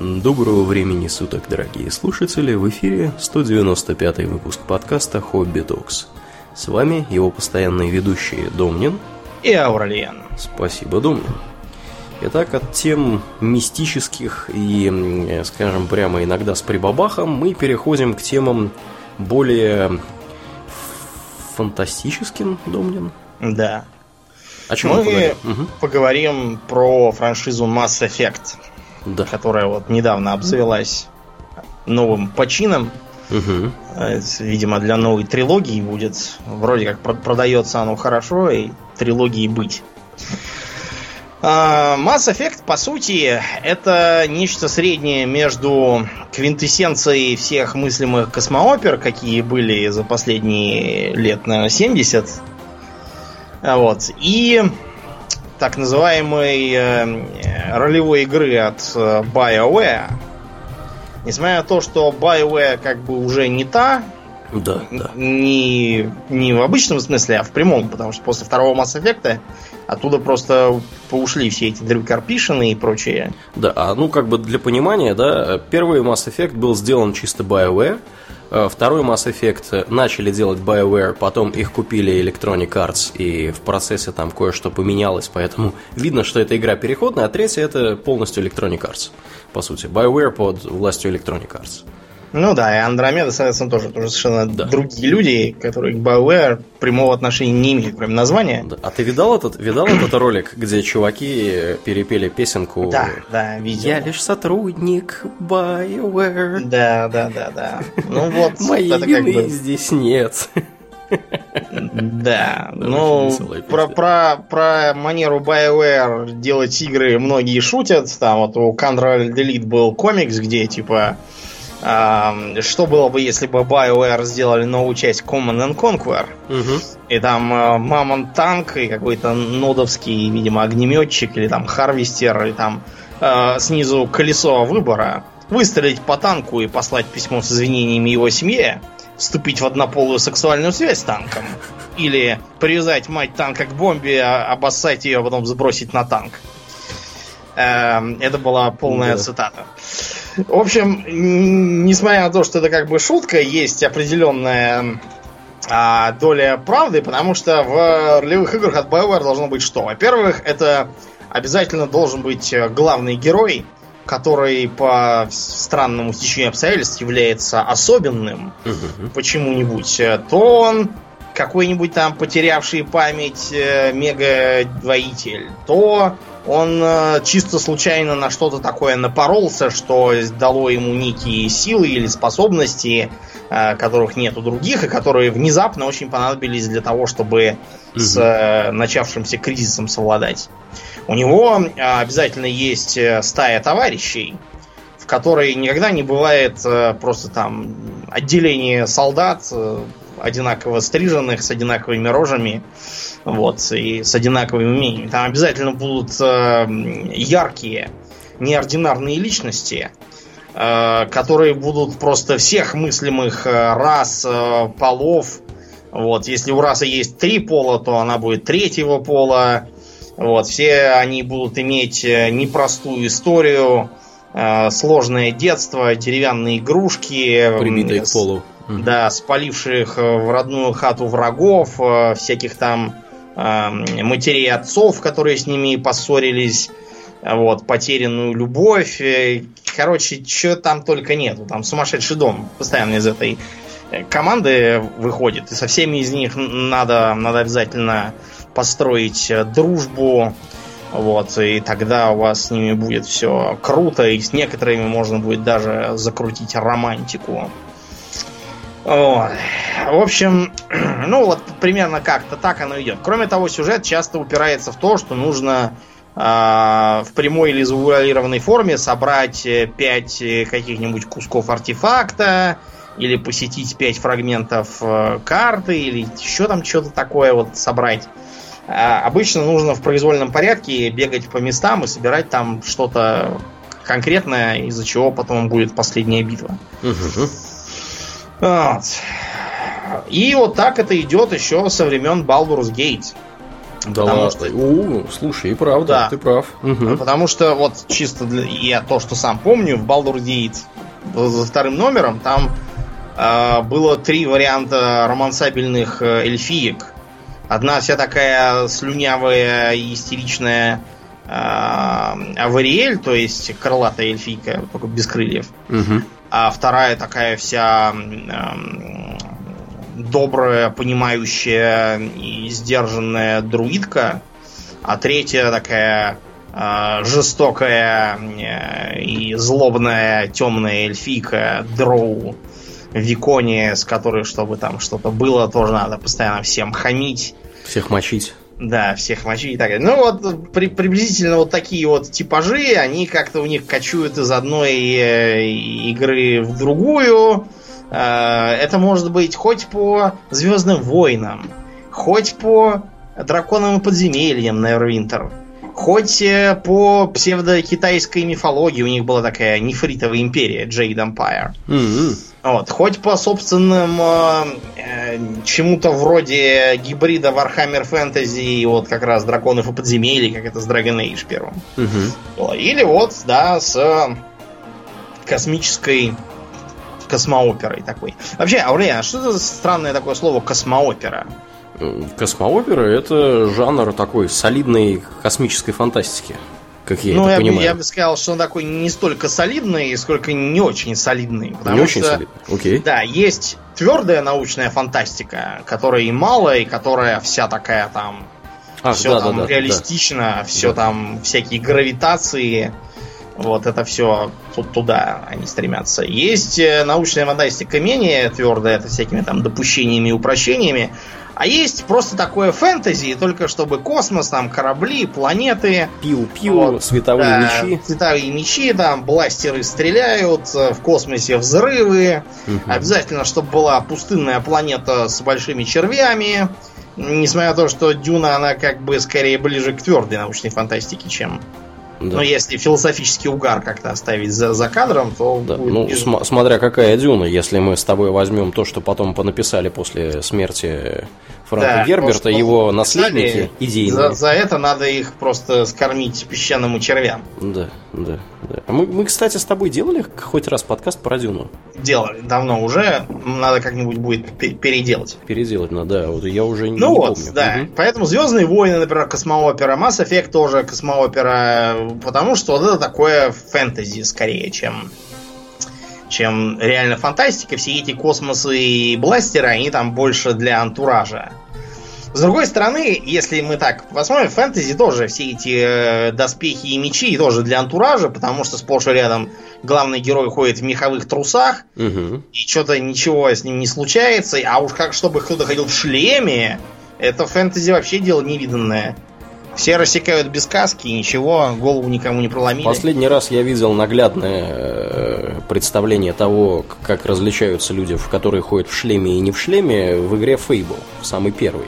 Доброго времени суток, дорогие слушатели! В эфире 195 выпуск подкаста «Хобби Токс». С вами его постоянные ведущие Домнин и Ауралиен. Спасибо, Домнин. Итак, от тем мистических и, скажем прямо, иногда с прибабахом мы переходим к темам более фантастическим, Домнин. Да. О чем мы мы поговорим? Угу. поговорим про франшизу Mass Effect, да. которая вот недавно обзавелась новым почином. Угу. Видимо, для новой трилогии будет. Вроде как продается оно хорошо, и трилогии быть. А, Mass Effect, по сути, это нечто среднее между квинтэссенцией всех мыслимых космоопер, какие были за последние лет, наверное, 70. Вот. И так называемой э, ролевой игры от э, BioWare. Несмотря на то, что BioWare как бы уже не та, да, да. Не, не в обычном смысле, а в прямом, потому что после второго Mass Effect оттуда просто поушли все эти Дрю Карпишины и прочее. Да, а ну как бы для понимания, да, первый Mass Effect был сделан чисто BioWare, Второй Mass Effect начали делать BioWare, потом их купили Electronic Arts, и в процессе там кое-что поменялось, поэтому видно, что эта игра переходная, а третья это полностью Electronic Arts, по сути. BioWare под властью Electronic Arts. Ну да, и Андромеда, соответственно, тоже, тоже совершенно да. другие люди, которые к BioWare прямого отношения не имеют, кроме названия. Да. А ты видал этот, видал этот ролик, где чуваки перепели песенку? Да, да, видел. Я лишь сотрудник BioWare. Да, да, да, да. Ну вот, Моей это как бы... здесь нет. Да, ну, про, про, про манеру BioWare делать игры многие шутят. Там вот у Control Delete был комикс, где типа что было бы, если бы BioWare сделали новую часть Command and Conquer? Угу. И там э, Мамонт танк и какой-то нодовский, видимо, огнеметчик или там Харвестер, и там э, снизу колесо выбора. Выстрелить по танку и послать письмо с извинениями его семье, вступить в однополую сексуальную связь с танком. Или привязать мать танка к бомбе, а, обоссать ее, а потом сбросить на танк. Э, это была полная да. цитата. В общем, несмотря на то, что это как бы шутка, есть определенная а, доля правды, потому что в ролевых играх от BioWare должно быть что? Во-первых, это обязательно должен быть главный герой, который по странному стечению обстоятельств является особенным угу. почему-нибудь, то он какой-нибудь там потерявший память э, мега-двоитель, то он э, чисто случайно на что-то такое напоролся, что дало ему некие силы или способности, э, которых нет у других, и которые внезапно очень понадобились для того, чтобы угу. с э, начавшимся кризисом совладать. У него обязательно есть стая товарищей, в которой никогда не бывает просто там отделение солдат, одинаково стриженных, с одинаковыми рожами вот, и с одинаковыми умениями. Там обязательно будут э, яркие, неординарные личности, э, которые будут просто всех мыслимых э, рас, э, полов. Вот, если у расы есть три пола, то она будет третьего пола. Вот, все они будут иметь э, непростую историю, э, сложное детство, деревянные игрушки. Прибитые к полу. Да, спаливших в родную хату врагов, э, всяких там матерей отцов, которые с ними поссорились, вот, потерянную любовь. Э, короче, что там только нету. Там сумасшедший дом постоянно из этой э, команды выходит. И со всеми из них надо, надо обязательно построить э, дружбу. Вот, и тогда у вас с ними будет все круто, и с некоторыми можно будет даже закрутить романтику. Вот. В общем, ну вот примерно как-то так оно идет. Кроме того, сюжет часто упирается в то, что нужно э, в прямой или завуалированной форме собрать 5 э, каких-нибудь кусков артефакта, или посетить 5 фрагментов э, карты, или еще там что-то такое вот собрать. А обычно нужно в произвольном порядке бегать по местам и собирать там что-то конкретное, из-за чего потом будет последняя битва. Угу. Вот. И вот так это идет еще со времен Baldur's Gate. Да ладно. Что... У, слушай, и правда, да. ты прав. Угу. Потому что вот чисто для... я то, что сам помню, в Baldur's Gate за вторым номером там э, было три варианта романсабельных э, эльфиек. Одна вся такая слюнявая и истеричная э, Авариэль, то есть крылатая эльфийка, только без крыльев. Угу. А вторая такая вся э, добрая, понимающая и сдержанная друидка, а третья такая э, жестокая э, и злобная темная эльфийка Дроу Викония, с которой, чтобы там что-то было, тоже надо постоянно всем хамить. Всех мочить. Да, всех мочить и так далее. Ну вот при, приблизительно вот такие вот типажи, они как-то у них кочуют из одной э, игры в другую. Э, это может быть хоть по Звездным войнам, хоть по драконовым подземельям Neverwinter, хоть э, по псевдо-китайской мифологии. У них была такая нефритовая империя, Jade Empire. Mm-hmm. Вот, хоть по собственным э, э, чему-то вроде гибрида Warhammer Fantasy и вот как раз драконов и подземелий, как это с Dragon Age первым. Mm-hmm. Или вот, да, с космической космооперой такой. Вообще, Аурлиан, что это за странное такое слово космоопера? Космоопера это жанр такой солидной космической фантастики. Как я ну, это я, понимаю. я бы сказал, что он такой не столько солидный, сколько не очень солидный. Не очень что, солидный. Окей. Да, есть твердая научная фантастика, которая и мало, и которая вся такая там. Ах, все да, там да, реалистично, да. все да. там всякие гравитации вот это все тут туда они стремятся. Есть э, научная фантастика менее твердая, это всякими там допущениями и упрощениями. А есть просто такое фэнтези, только чтобы космос, там корабли, планеты. Пиу-пиу, вот, световые да, мечи. Световые мечи, там бластеры стреляют, э, в космосе взрывы. Угу. Обязательно, чтобы была пустынная планета с большими червями. Несмотря на то, что Дюна, она как бы скорее ближе к твердой научной фантастике, чем да. Но если философический угар как-то оставить за, за кадром, то... Да. Будет... Ну, см- смотря какая дюна, если мы с тобой возьмем то, что потом понаписали после смерти Франка да, Герберта, его наследники идейные. За, за это надо их просто скормить песчаному червям. Да, да, да. А мы, мы, кстати, с тобой делали хоть раз подкаст про Дюну? Делали, давно уже. Надо как-нибудь будет переделать. Переделать надо, да. Вот я уже не, ну не вот, помню. да. Угу. Поэтому Звездные войны, например, космоопера, Mass Effect тоже космоопера, потому что вот это такое фэнтези скорее, чем чем реально фантастика. Все эти космосы и бластеры, они там больше для антуража. С другой стороны, если мы так посмотрим, фэнтези тоже все эти э, доспехи и мечи тоже для антуража, потому что сплошь и рядом главный герой ходит в меховых трусах, угу. и что-то ничего с ним не случается, а уж как чтобы кто-то ходил в шлеме, это фэнтези вообще дело невиданное. Все рассекают без каски, ничего, голову никому не проломили. Последний раз я видел наглядное э, представление того, как различаются люди, в которые ходят в шлеме и не в шлеме, в игре Fable, самый первый.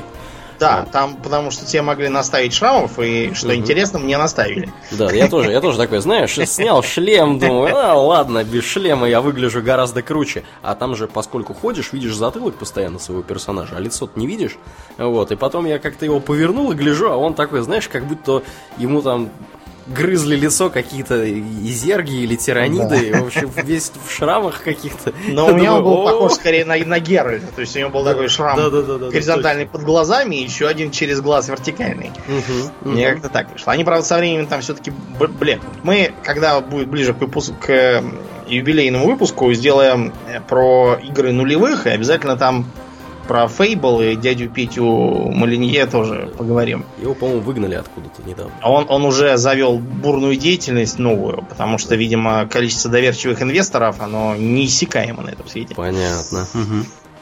Да, там, потому что тебе могли наставить шрамов, и, что угу. интересно, мне наставили. Да, я тоже, я тоже такой, знаешь, снял шлем, думаю, а, ладно, без шлема я выгляжу гораздо круче. А там же, поскольку ходишь, видишь затылок постоянно своего персонажа, а лицо не видишь. Вот, и потом я как-то его повернул и гляжу, а он такой, знаешь, как будто ему там грызли лицо какие-то изерги или тираниды, да. в общем, весь в шрамах каких-то. Но у него был похож скорее на, на Геральта, то есть у него был такой шрам горизонтальный под глазами и еще один через глаз вертикальный. Мне как-то так вышло. Они, правда, со временем там все-таки блекнут. Мы, когда будет ближе к выпуску, к юбилейному выпуску, сделаем э, про игры нулевых, и обязательно там про Фейбл и дядю Петю Малинье тоже поговорим. Его, по-моему, выгнали откуда-то недавно. А он, он уже завел бурную деятельность новую, потому что, видимо, количество доверчивых инвесторов, оно неиссякаемо на этом свете. Понятно.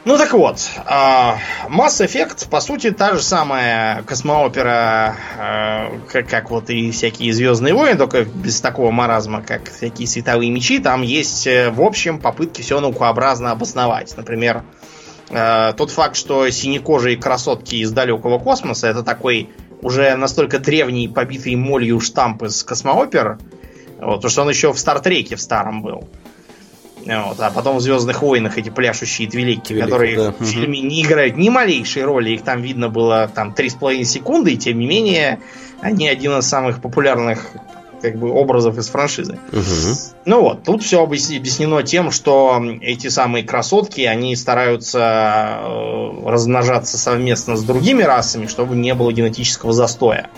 Ну так вот, а, Mass Effect, по сути, та же самая космоопера, как, как вот и всякие Звездные войны, только без такого маразма, как всякие световые мечи. Там есть, э, в общем, попытки все наукообразно обосновать. Например, Э, тот факт, что синекожие красотки из далекого космоса это такой уже настолько древний, побитый молью штамп из космоопер, вот, потому что он еще в Стартреке в старом был. Вот, а потом в Звездных войнах эти пляшущие твилики, Твилики, которые да. в фильме не играют ни малейшей роли, их там видно было там 3,5 секунды, и тем не менее они один из самых популярных как бы образов из франшизы. Мгм. Ну вот, тут все объяснено тем, что эти самые красотки, они стараются э, размножаться совместно с другими расами, чтобы не было генетического застоя.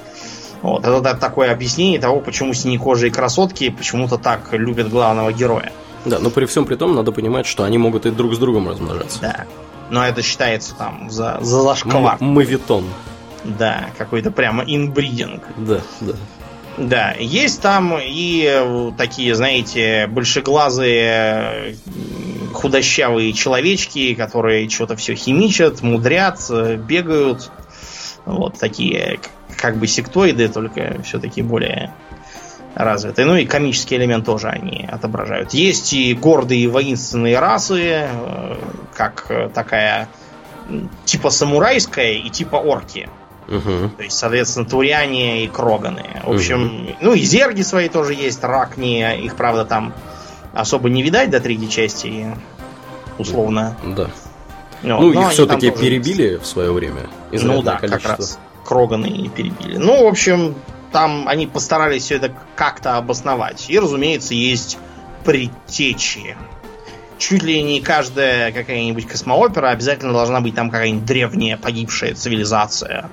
Вот, это та- такое объяснение того, почему синекожие красотки почему-то так любят главного героя. Да, но при всем при том надо понимать, что они могут и друг с другом размножаться. Да. Но это считается там за, за зашквар. Мавитон. Да, какой-то прямо инбридинг. Да, да. Да, есть там и э, такие, знаете, большеглазые, э, худощавые человечки, которые что-то все химичат, мудрят, э, бегают. Вот такие, как бы сектоиды, только все-таки более развитые. Ну и комический элемент тоже они отображают. Есть и гордые воинственные расы, как такая типа самурайская и типа орки. Мгм. То есть, соответственно, туриане и кроганы. В общем, ну и зерги свои тоже есть, ракни. Их, правда, там особо не видать до третьей части, условно. Да. Вот, Ну, но их все-таки перебили в свое время. Ну да, количество. как раз. Кроганы и перебили. Ну, в общем, там они постарались все это как-то обосновать. И, разумеется, есть предтечи. Чуть ли не каждая какая-нибудь космоопера обязательно должна быть там какая-нибудь древняя погибшая цивилизация,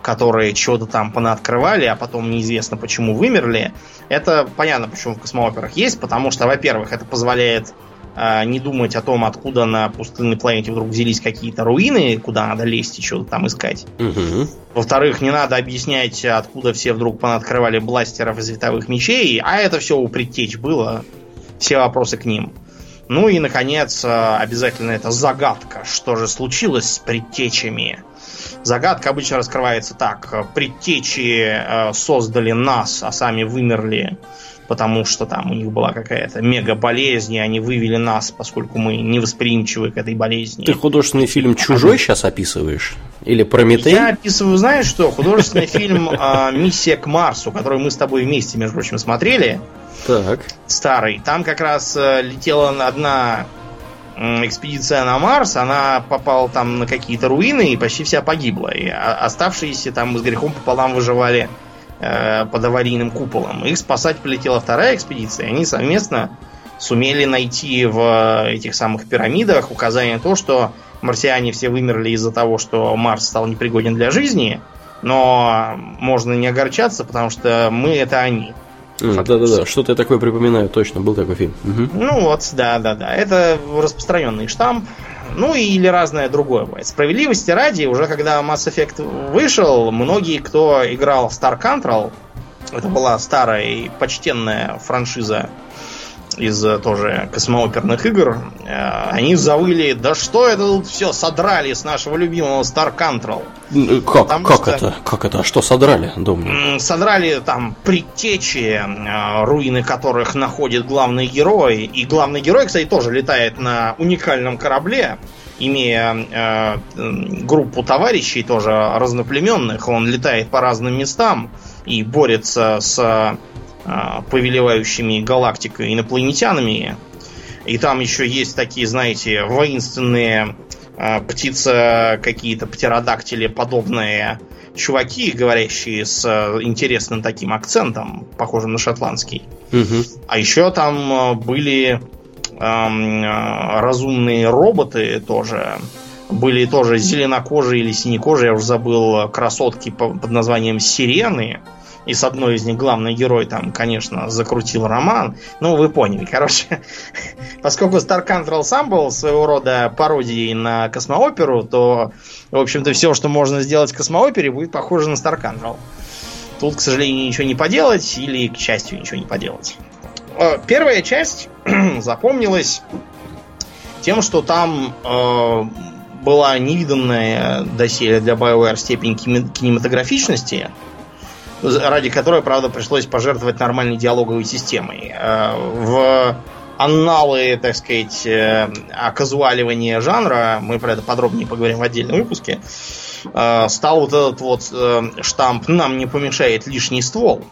которые чего-то там понаоткрывали, а потом неизвестно почему вымерли. Это понятно, почему в космооперах есть, потому что, во-первых, это позволяет э, не думать о том, откуда на пустынной планете вдруг взялись какие-то руины, куда надо лезть и что-то там искать. Мгм. Во-вторых, не надо объяснять, откуда все вдруг понаоткрывали бластеров и световых мечей, а это все у предтеч было. Все вопросы к ним. Ну и, наконец, э, обязательно это загадка. Что же случилось с предтечами? Загадка обычно раскрывается так. Предтечи э, создали нас, а сами вымерли, потому что там у них была какая-то мега болезнь, и они вывели нас, поскольку мы невосприимчивы к этой болезни. Ты художественный фильм «Чужой» сейчас описываешь? Или «Прометей»? Я описываю, знаешь что, художественный фильм а, «Миссия к Марсу», который мы с тобой вместе, между прочим, смотрели, Так. старый. Там как раз э, летела одна экспедиция на Марс, она попала там на какие-то руины и почти вся погибла. И оставшиеся там с грехом пополам выживали э, под аварийным куполом. Их спасать полетела вторая экспедиция, они совместно сумели найти в этих самых пирамидах указание на то, что марсиане все вымерли из-за того, что Марс стал непригоден для жизни, но можно не огорчаться, потому что мы это они. Да-да-да, что-то я такое припоминаю, точно, был такой фильм. Мгм. Ну вот, да, да, да. Это распространенный штамп. Ну или разное другое бывает. Справедливости ради, уже когда Mass Effect вышел, многие, кто играл в Star Control, это была старая и почтенная франшиза из э, тоже космооперных игр, э, они завыли, да что это тут все содрали с нашего любимого Star Control. М, Как, Потому как что- это? Как это? А что содрали, думаю? Содрали там предтечи, э, руины которых находит главный герой. И главный герой, кстати, тоже летает на уникальном корабле, имея э, группу товарищей тоже разноплеменных. Он летает по разным местам и борется с э, повелевающими галактикой инопланетянами. И там еще есть такие, знаете, воинственные э, птица, какие-то птеродактили подобные чуваки, говорящие с э, интересным таким акцентом, похожим на шотландский. Мгм. А еще там были эм, разумные роботы тоже. Были тоже зеленокожие или синекожие, я уже забыл, красотки по- под названием Сирены. И с одной из них главный герой там, конечно, закрутил роман. Ну, вы поняли. Короче, поскольку Star Control сам был своего рода пародией на космооперу, то, в общем-то, все, что можно сделать в космоопере, будет похоже на Star Control. Тут, к сожалению, ничего не поделать, или, к счастью, ничего не поделать. Э, Первая часть запомнилась тем, что там э, была невиданная доселе для BioWare степень кине- кинематографичности, ради которой, правда, пришлось пожертвовать нормальной диалоговой системой. Э, В анналы, так сказать, э, оказуаливания жанра, мы про это подробнее поговорим в отдельном выпуске, э, стал вот этот вот штамп «нам не помешает лишний ствол».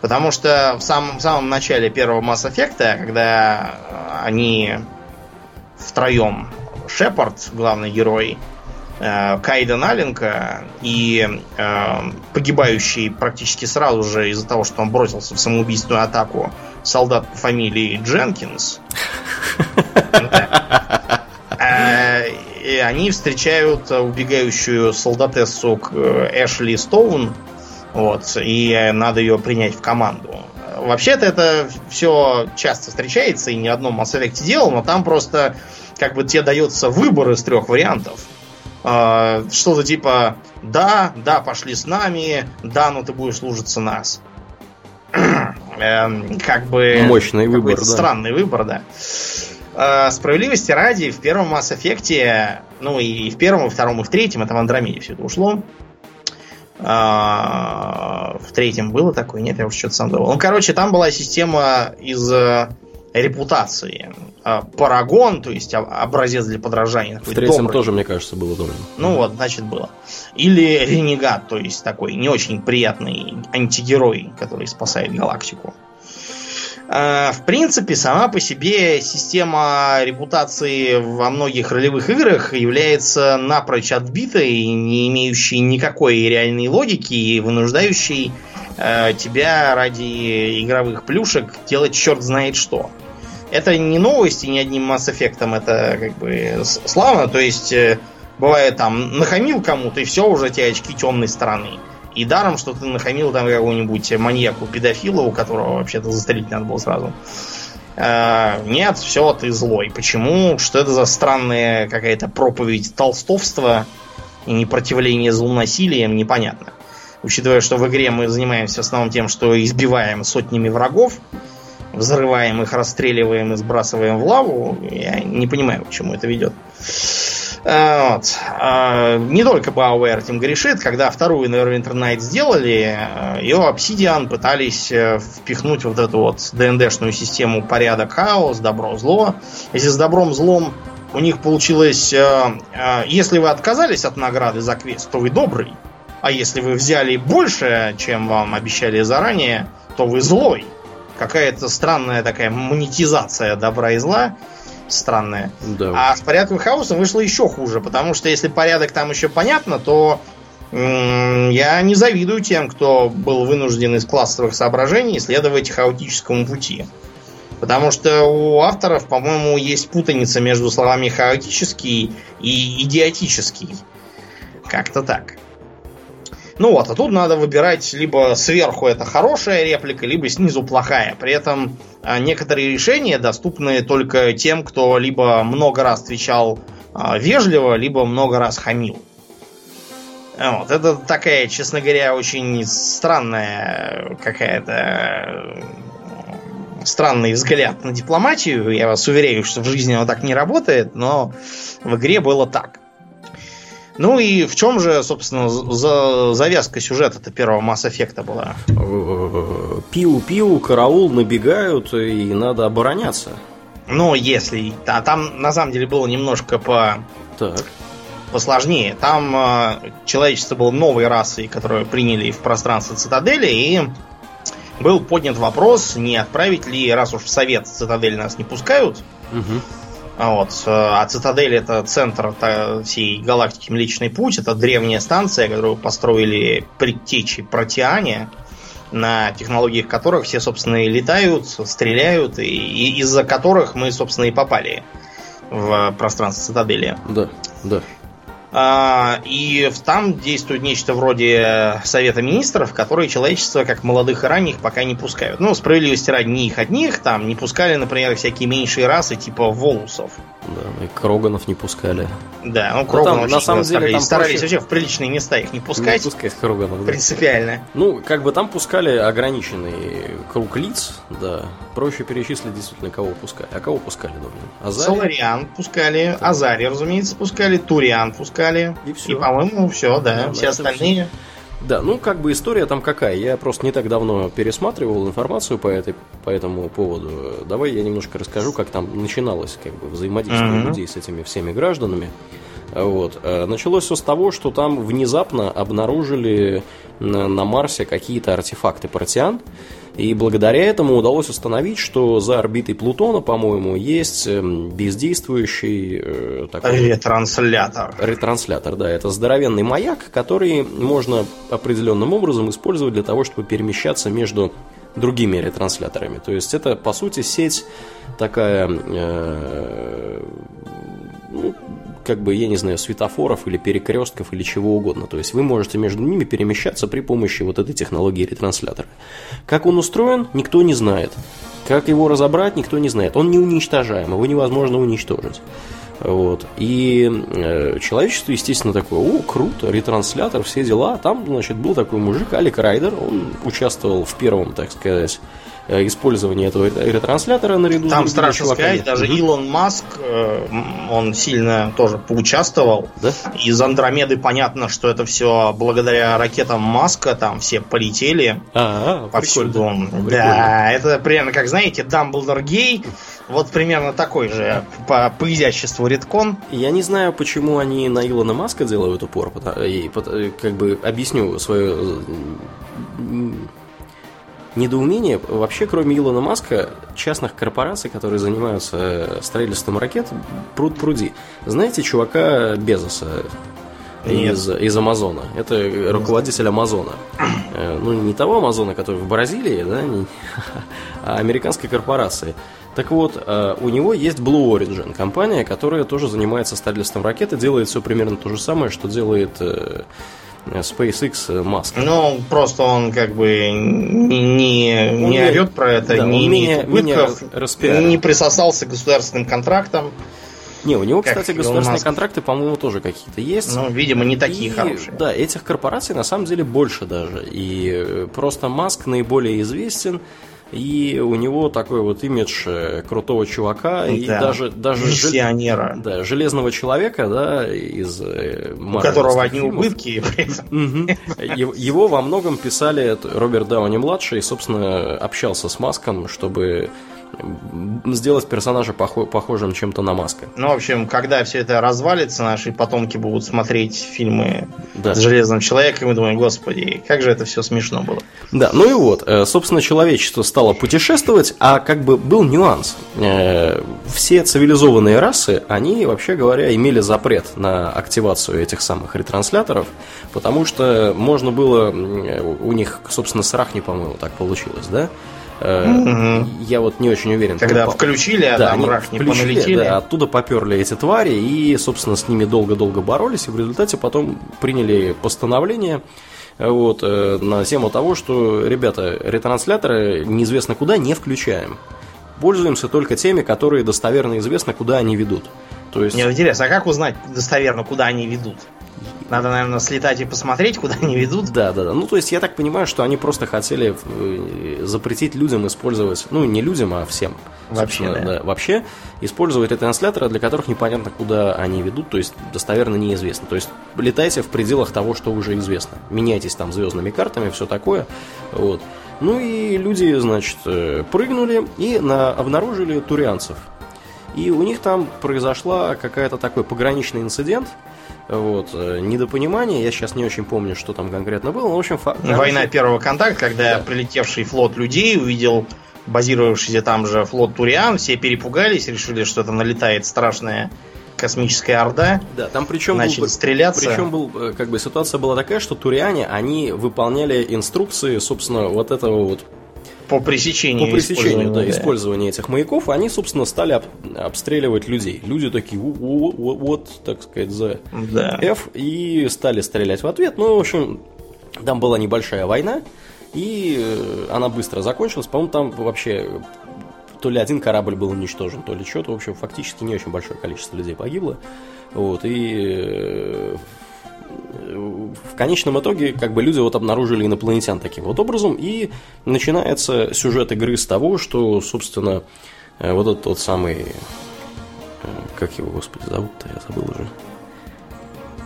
Потому что в самом, в самом начале первого Mass Effect, когда они втроем. Шепард, главный герой, Кайден Аленка и э, погибающий практически сразу же из-за того, что он бросился в самоубийственную атаку солдат по фамилии Дженкинс. Э, они встречают убегающую солдатессу Эшли Стоун, вот, и надо ее принять в команду. Вообще-то это все часто встречается, и ни одном Mass Effect делал, но там просто как бы тебе дается выбор из трех вариантов. А, что-то типа да, да, пошли с нами, да, но ты будешь служиться нас. Эм, как бы... Мощный выбор, да. Странный выбор, да. А, справедливости ради, в первом Mass Effect, ну и в первом, и втором, и в третьем, это в Андромеде все это ушло. А, в третьем было такое? Нет, я уже что-то сам думал. Ну, короче, там была система из э, репутации. А, Парагон, то есть образец для подражания. В третьем добрый. тоже, мне кажется, было добрым. Ну вот, значит, было. Или Ренегат, то есть такой не очень приятный антигерой, который спасает галактику. А, в принципе, сама по себе система репутации во многих ролевых играх является напрочь отбитой, не имеющей никакой реальной логики и вынуждающей э, тебя ради игровых плюшек делать черт знает что. Это не новости ни одним Mass Effect, это как бы славно. То есть, э, бывает там, нахамил кому-то, и все, уже те очки темной стороны. И даром, что ты нахамил там какого-нибудь маньяку, педофила, у которого вообще-то застрелить надо было сразу. Э, нет, все, ты злой. Почему? Что это за странная какая-то проповедь толстовства и непротивление злонасилием, непонятно. Учитывая, что в игре мы занимаемся в основном тем, что избиваем сотнями врагов, взрываем их, расстреливаем и сбрасываем в лаву, я не понимаю, к чему это ведет. Э, вот. Э, не только BioWare этим грешит. Когда вторую Neverwinter Night сделали, э, ее Obsidian пытались впихнуть вот эту вот ДНДшную систему порядок, хаос, добро, зло. Если с добром, злом у них получилось... Если вы отказались от награды за квест, то вы добрый. А если вы взяли больше, чем вам обещали заранее, то вы злой какая-то странная такая монетизация добра и зла странная. Да. А с порядком хаоса вышло еще хуже, потому что если порядок там еще понятно, то я не завидую тем, кто был вынужден из классовых соображений следовать хаотическому пути. Потому что у авторов, по-моему, есть путаница между словами хаотический и идиотический. Как-то так. Ну вот, а тут надо выбирать либо сверху это хорошая реплика, либо снизу плохая. При этом а, некоторые решения доступны только тем, кто либо много раз отвечал а, вежливо, либо много раз хамил. Вот, это такая, честно говоря, очень странная какая-то странный взгляд на дипломатию. Я вас уверяю, что в жизни оно так не работает, но в игре было так. Ну и в чем же, собственно, за завязка сюжета-то первого Mass Effect была? Пиу-пиу, караул набегают, и надо обороняться. Ну, если... А там, на самом деле, было немножко по... Так. Посложнее. Там э, человечество было новой расой, которую приняли в пространство цитадели, и был поднят вопрос, не отправить ли, раз уж в совет цитадели нас не пускают, угу вот. Э, а Цитадель это центр всей галактики Млечный Путь. Это древняя станция, которую построили предтечи протеане, на технологиях которых все, собственно, и летают, стреляют, и, и из-за которых мы, собственно, и попали в пространство Цитадели. Да, да. А, и там действует нечто вроде Совета Министров, которые человечество, как молодых и ранних, пока не пускают. Ну, справедливости ради не их одних, там не пускали, например, всякие меньшие расы, типа волусов. Да, и Кроганов не пускали. Да, ну Кроганов там, на самом деле там старались вообще в приличные места их не пускать. Не пускать Кроганов. Принципиально. Да. Ну, как бы там пускали ограниченный круг лиц, да. Проще перечислить действительно, кого пускали. А кого пускали, думаю? Азари? Солариан пускали. Азари, разумеется, пускали, Туриан пускали. И все. И, по-моему, все, да. да все остальные... Все. Да, ну как бы история там какая. Я просто не так давно пересматривал информацию по, этой, по этому поводу. Давай я немножко расскажу, как там начиналось как бы, взаимодействие mm-hmm. людей с этими всеми гражданами. Вот. Началось все с того, что там внезапно обнаружили на Марсе какие-то артефакты протеан, и благодаря этому удалось установить, что за орбитой Плутона, по-моему, есть эм, бездействующий э, такой... Ретранслятор. Ретранслятор, да. Это здоровенный маяк, который можно определенным образом использовать для того, чтобы перемещаться между другими ретрансляторами. То есть это, по сути, сеть такая... Э, как бы, я не знаю, светофоров или перекрестков или чего угодно. То есть вы можете между ними перемещаться при помощи вот этой технологии ретранслятора. Как он устроен, никто не знает. Как его разобрать, никто не знает. Он неуничтожаем, его невозможно уничтожить. Вот. И э, человечество, естественно, такое, о, круто, ретранслятор, все дела. Там, значит, был такой мужик, Алик Райдер, он участвовал в первом, так сказать, использование этого ретранслятора наряду Там, страшно сказать, даже угу. Илон Маск, э, он сильно тоже поучаствовал. Да? Из Андромеды понятно, что это все благодаря ракетам Маска, там все полетели. А, повсюду. Да, это примерно, как знаете, Дамблдор гей, вот примерно такой же по, по изяществу редкон. Я не знаю, почему они на Илона Маска делают упор, и как бы объясню свое недоумение. Вообще, кроме Илона Маска, частных корпораций, которые занимаются э, строительством ракет, пруд пруди. Знаете чувака Безоса? Из, из Амазона. Это руководитель Амазона. Э, ну, не того Амазона, который в Бразилии, да, не, а американской корпорации. Так вот, э, у него есть Blue Origin, компания, которая тоже занимается строительством ракеты, делает все примерно то же самое, что делает SpaceX Маск. Ну, просто он как бы не, не, не орет про это, да, не имеет убытков, не присосался к государственным контрактам. Не, у него, кстати, государственные контракты, по-моему, тоже какие-то есть. Ну, видимо, не такие и, хорошие. Да, этих корпораций на самом деле больше даже. И э, просто Маск наиболее известен и у него такой вот имидж э, крутого чувака да. и даже даже миссионера, жел... да, железного человека, да, из э, у которого одни фильмов. убытки. Его во многом писали Роберт Дауни младший, и, собственно, общался с Маском, чтобы сделать персонажа похожим чем-то на Маска. Ну, в общем, когда все это развалится, наши потомки будут смотреть фильмы да. с Железным Человеком и думаем, господи, как же это все смешно было. Да, ну и вот, э, собственно, человечество стало путешествовать, а как бы был нюанс. Э, все цивилизованные расы, они, вообще говоря, имели запрет на активацию этих самых ретрансляторов, потому что можно было, у них, собственно, с Рахни, по-моему, так получилось, да, Угу. Я вот не очень уверен. Когда попал. включили, а да, там не включили, да, оттуда поперли эти твари и, собственно, с ними долго-долго боролись, и в результате потом приняли постановление вот, э, на тему того, что, ребята, ретрансляторы неизвестно куда не включаем. Пользуемся только теми, которые достоверно известно, куда они ведут. То есть... Мне интересно, а как узнать достоверно, куда они ведут? Надо, наверное, слетать и посмотреть, куда они ведут. Да, да, да. Ну, то есть, я так понимаю, что они просто хотели э, запретить людям использовать, ну, не людям, а всем. Вообще, да. да. Вообще, использовать ретрансляторы, для которых непонятно, куда они ведут, то есть, достоверно неизвестно. То есть, летайте в пределах того, что уже известно. Меняйтесь там звездными картами, все такое. Вот. Ну и люди, значит, э, прыгнули и на, обнаружили турианцев. И у них там произошла какая-то такой пограничный инцидент – вот, э, недопонимание, я сейчас не очень помню, что там конкретно было, но, в общем, факт. Война первого контакта, когда да. прилетевший флот людей увидел базировавшийся там же флот Туриан, все перепугались, решили, что это налетает страшная космическая орда. Да, там причем начали был, стреляться. Причем был, как бы ситуация была такая, что туриане, они выполняли инструкции, собственно, вот этого вот по пресечению, по пресечению да, да. использования этих маяков, они, собственно, стали об, обстреливать людей. Люди такие, вот, так сказать, за да. F, и стали стрелять в ответ. Ну, в общем, там была небольшая война, и э, она быстро закончилась. По-моему, там вообще то ли один корабль был уничтожен, то ли что-то. В общем, фактически не очень большое количество людей погибло. Вот, и э, в конечном итоге как бы люди вот обнаружили инопланетян таким вот образом, и начинается сюжет игры с того, что, собственно, э, вот этот тот самый, э, как его, господи, зовут-то, я забыл уже.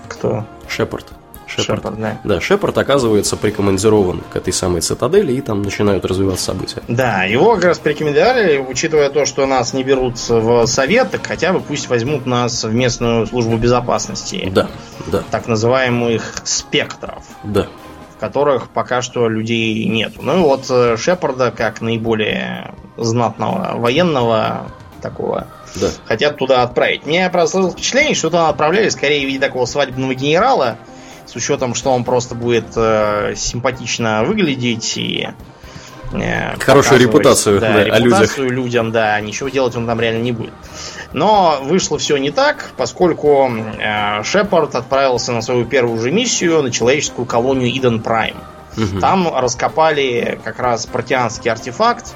Кто? Шепард. Шепард. Шепард, да. Да, Шепард оказывается прикомандирован к этой самой цитадели, и там начинают развиваться события. Да, его как раз порекомендовали, учитывая то, что нас не берут в совет, так хотя бы пусть возьмут нас в местную службу безопасности. Да, да, Так называемых спектров, да. в которых пока что людей нет. Ну и вот э, Шепарда, как наиболее знатного военного такого, Да. хотят туда отправить. Мне просто сложилось впечатление, что туда отправляли скорее в виде такого свадебного генерала, с учетом, что он просто будет э, симпатично выглядеть и э, Хорошую репутацию, да, да, репутацию людям, да, ничего делать он там реально не будет. Но вышло все не так, поскольку э, Шепард отправился на свою первую же миссию на человеческую колонию Иден Прайм. Мгм. Там раскопали как раз протеанский артефакт.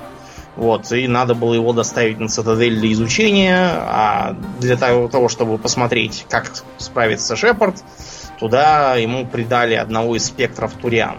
Вот, и надо было его доставить на цитадель для изучения. А для того, того, чтобы посмотреть, как справится Шепард, туда ему придали одного из спектров Туриан.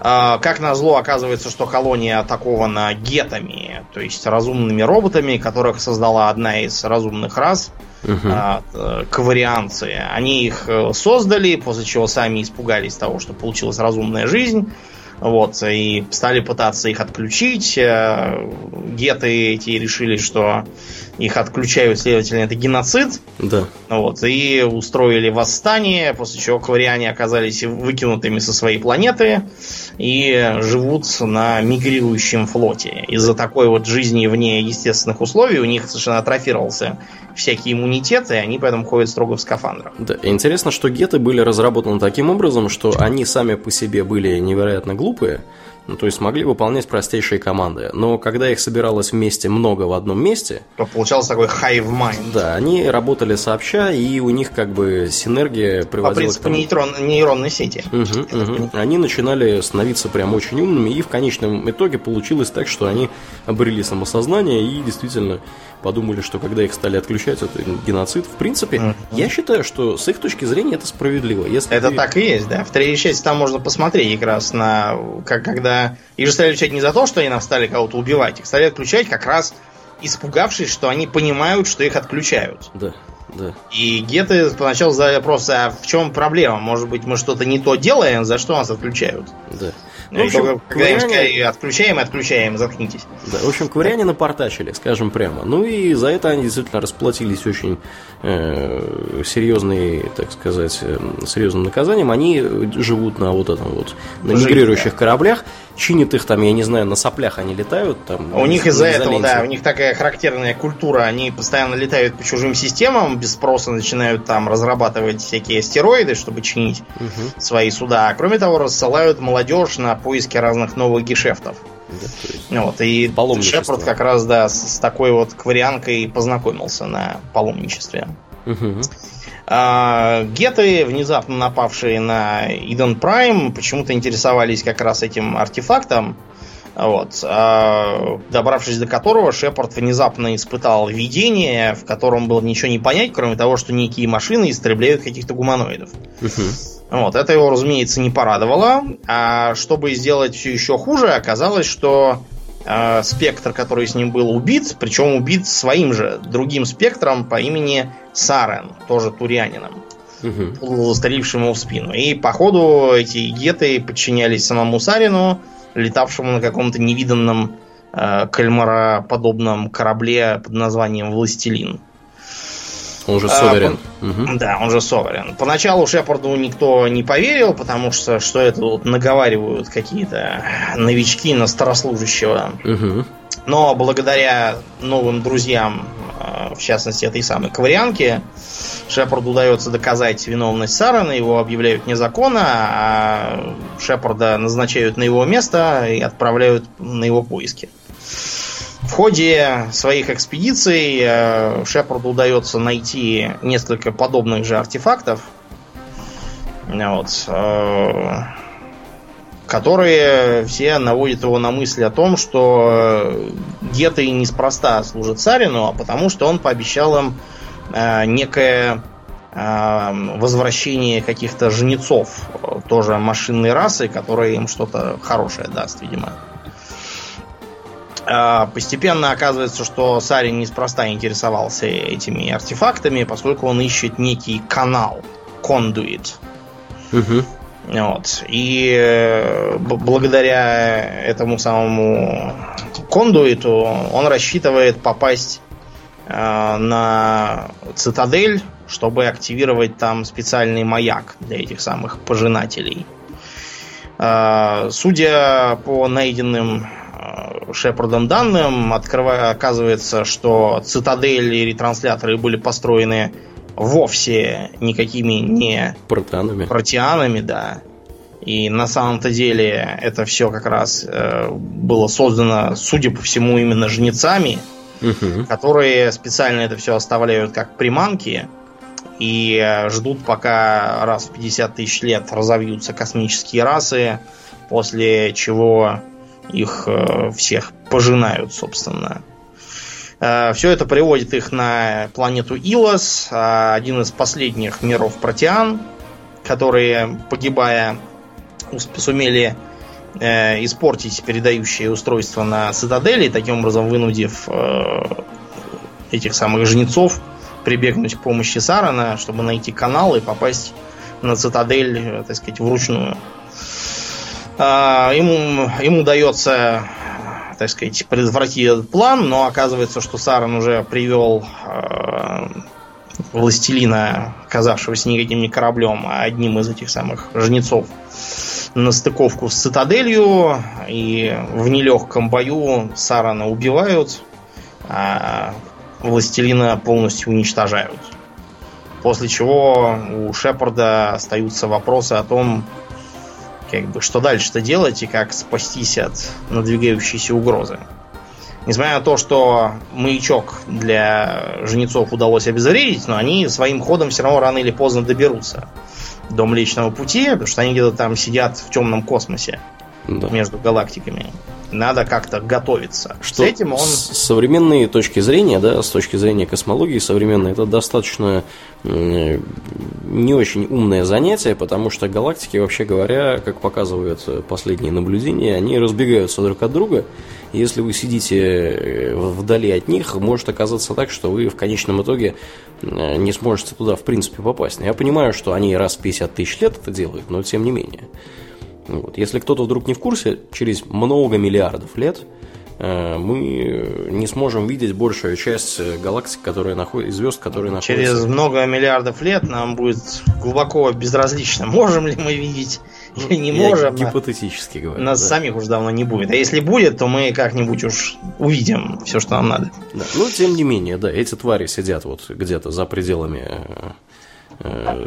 А, Как назло, оказывается, что колония атакована гетами, то есть разумными роботами, которых создала одна из разумных рас, Мгм. а, каварианцы. Они их э, создали, после чего сами испугались того, что получилась разумная жизнь. Вот, и стали пытаться их отключить. Э, Геты эти решили, что их отключают, следовательно, это геноцид. Да. Вот, и устроили восстание, после чего кавариане оказались выкинутыми со своей планеты и живут на мигрирующем флоте. Из-за такой вот жизни вне естественных условий у них совершенно атрофировался всякий иммунитет, и они поэтому ходят строго в скафандрах. Да, интересно, что геты были разработаны таким образом, что они сами по себе были невероятно глупые, ну, то есть могли выполнять простейшие команды. Но когда их собиралось вместе много в одном месте, То получался такой hive mind. да, они работали сообща, и у них как бы синергия По приводила к принципу тому... нейтрон, нейронной сети. Мгм, мгм. Они начинали становиться прям очень умными, и в конечном итоге получилось так, что они обрели самосознание и действительно подумали, что когда их стали отключать, это геноцид. В принципе, Мгм. я считаю, что с их точки зрения это справедливо. Если Это ты- так и есть, да. В третьей части там можно посмотреть как раз на... Как, когда... Их же стали отключать не за то, что они нам стали кого-то убивать. Их стали отключать как раз испугавшись, что они понимают, что их отключают. Да, да. И геты поначалу задали вопрос, а в чем проблема? Может быть, мы что-то не то делаем, за что нас отключают? Да. Ну, и только когда им квариане- сказали, отключаем, отключаем, заткнитесь. Да, в общем, квариане напортачили, скажем прямо. Ну и за это они действительно расплатились очень э, серьезной, так сказать, э, серьезным наказанием. Они живут на вот этом вот, на мигрирующих кораблях, чинят их там, я не знаю, на соплях они летают там. У них из-за этого, да, у них такая характерная культура. Они постоянно летают по чужим системам, без спроса начинают там разрабатывать всякие астероиды, чтобы чинить Мгм. свои суда. А кроме того, рассылают молодежь на поиски разных новых гешефтов. Да, Вот, и. Шепард как раз, да, с, с такой вот кварианкой познакомился на паломничестве. Мгм. А, геты, внезапно напавшие на Иден Прайм, почему-то интересовались как раз этим артефактом. Вот. а, добравшись до которого, Шепард внезапно испытал видение, в котором было ничего не понять, кроме того, что некие машины истребляют каких-то гуманоидов. Вот, это его, разумеется, не порадовало. А чтобы сделать все еще хуже, оказалось, что э, спектр, который с ним был убит, причем убит своим же другим спектром по имени Сарен, тоже турианином, Мгм. стрелившим его в спину. И походу эти геты подчинялись самому Сарину, летавшему на каком-то невиданном э, кальмароподобном корабле под названием Властелин. Он же А, суверен. Мгм. Да, он же Соверен. Поначалу Шепарду никто не поверил, потому что что это вот наговаривают какие-то новички на старослужащего. Мгм. Но благодаря новым друзьям, э, в частности этой самой ковырянке, Шепарду удается доказать виновность Сарана, его объявляют незаконно, а Шепарда назначают на его место и отправляют на его поиски. В ходе своих экспедиций э, Шепарду удается найти несколько подобных же артефактов, вот, э, которые все наводят его на мысли о том, что геты неспроста служат царину, а потому что он пообещал им э, некое возвращение каких-то жнецов, тоже машинной расы, которые им что-то хорошее даст, видимо. Постепенно оказывается, что Сарин неспроста интересовался этими артефактами, поскольку он ищет некий канал, кондуит, Угу. Вот. И э, благодаря этому самому кондуиту он рассчитывает попасть э, на цитадель, чтобы активировать там специальный маяк для этих самых пожинателей. Э, судя по найденным Шепардом данным, открывая, оказывается, что цитадель и ретрансляторы были построены вовсе никакими не протеанами. протеанами, да. И на самом-то деле это все как раз э, было создано, судя по всему, именно жнецами, угу. которые специально это все оставляют как приманки и э, ждут, пока раз в 50 тысяч лет разовьются космические расы, после чего их э, всех пожинают, собственно. Э, Все это приводит их на планету Илос, э, один из последних миров протеан, которые, погибая, сумели испортить передающее устройство на цитадели, таким образом вынудив этих самых жнецов прибегнуть к помощи Сарана, чтобы найти канал и попасть на цитадель, так сказать, вручную. Ему, ему удается так сказать, предотвратить этот план, но оказывается, что Саран уже привел э, властелина, оказавшегося никаким не кораблем, а одним из этих самых жнецов, на стыковку с цитаделью, и в нелегком бою Сарана убивают, а властелина полностью уничтожают. После чего у Шепарда остаются вопросы о том, как бы, что дальше-то делать и как спастись от надвигающейся угрозы. Несмотря на то, что маячок для жнецов удалось обезвредить, но они своим ходом все равно рано или поздно доберутся до Млечного Пути, потому что они где-то там сидят в темном космосе да. между галактиками. Надо как-то готовиться. Что с этим он... С современной точки зрения, да, с точки зрения космологии современной, это достаточно не очень умное занятие, потому что галактики, вообще говоря, как показывают последние наблюдения, они разбегаются друг от друга. И если вы сидите э, вдали от них, может оказаться так, что вы в конечном итоге э, не сможете туда в принципе попасть. Я понимаю, что они раз в 50 тысяч лет это делают, но тем не менее. Вот. Если кто-то вдруг не в курсе, через много миллиардов лет э, мы не сможем видеть большую часть э, галактик, которые находят, звезд, которые находятся. Через много миллиардов лет нам будет глубоко безразлично, можем ли мы видеть или не Я можем. Гипотетически говорю. Нас да. самих уже давно не будет. А если будет, то мы как-нибудь уж увидим все, что нам надо. Да. Ну, тем не менее, да, эти твари сидят вот где-то за пределами э,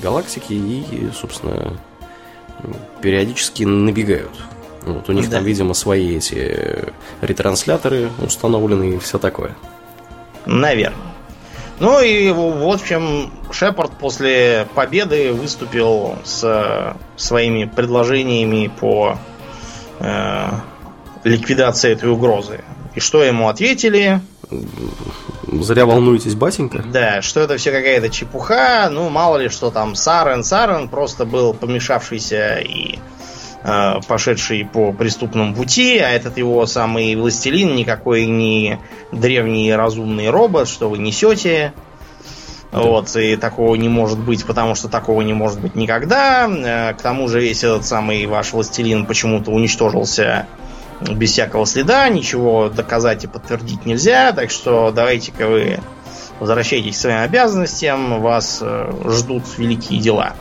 галактики и, собственно, периодически набегают. Вот, у них да. там, видимо, свои эти ретрансляторы установлены и все такое. Наверное. Ну и, в общем, Шепард после победы выступил с своими предложениями по э, ликвидации этой угрозы. И что ему ответили? Зря волнуетесь, батенька. Да, что это все какая-то чепуха. Ну, мало ли, что там Сарен. Сарен просто был помешавшийся и э, пошедший по преступному пути, а этот его самый властелин никакой не древний разумный робот, что вы несете. Да. Вот, и такого не может быть, потому что такого не может быть никогда. Э, к тому же весь этот самый ваш властелин почему-то уничтожился без всякого следа, ничего доказать и подтвердить нельзя, так что давайте-ка вы возвращайтесь к своим обязанностям, вас э, ждут великие дела.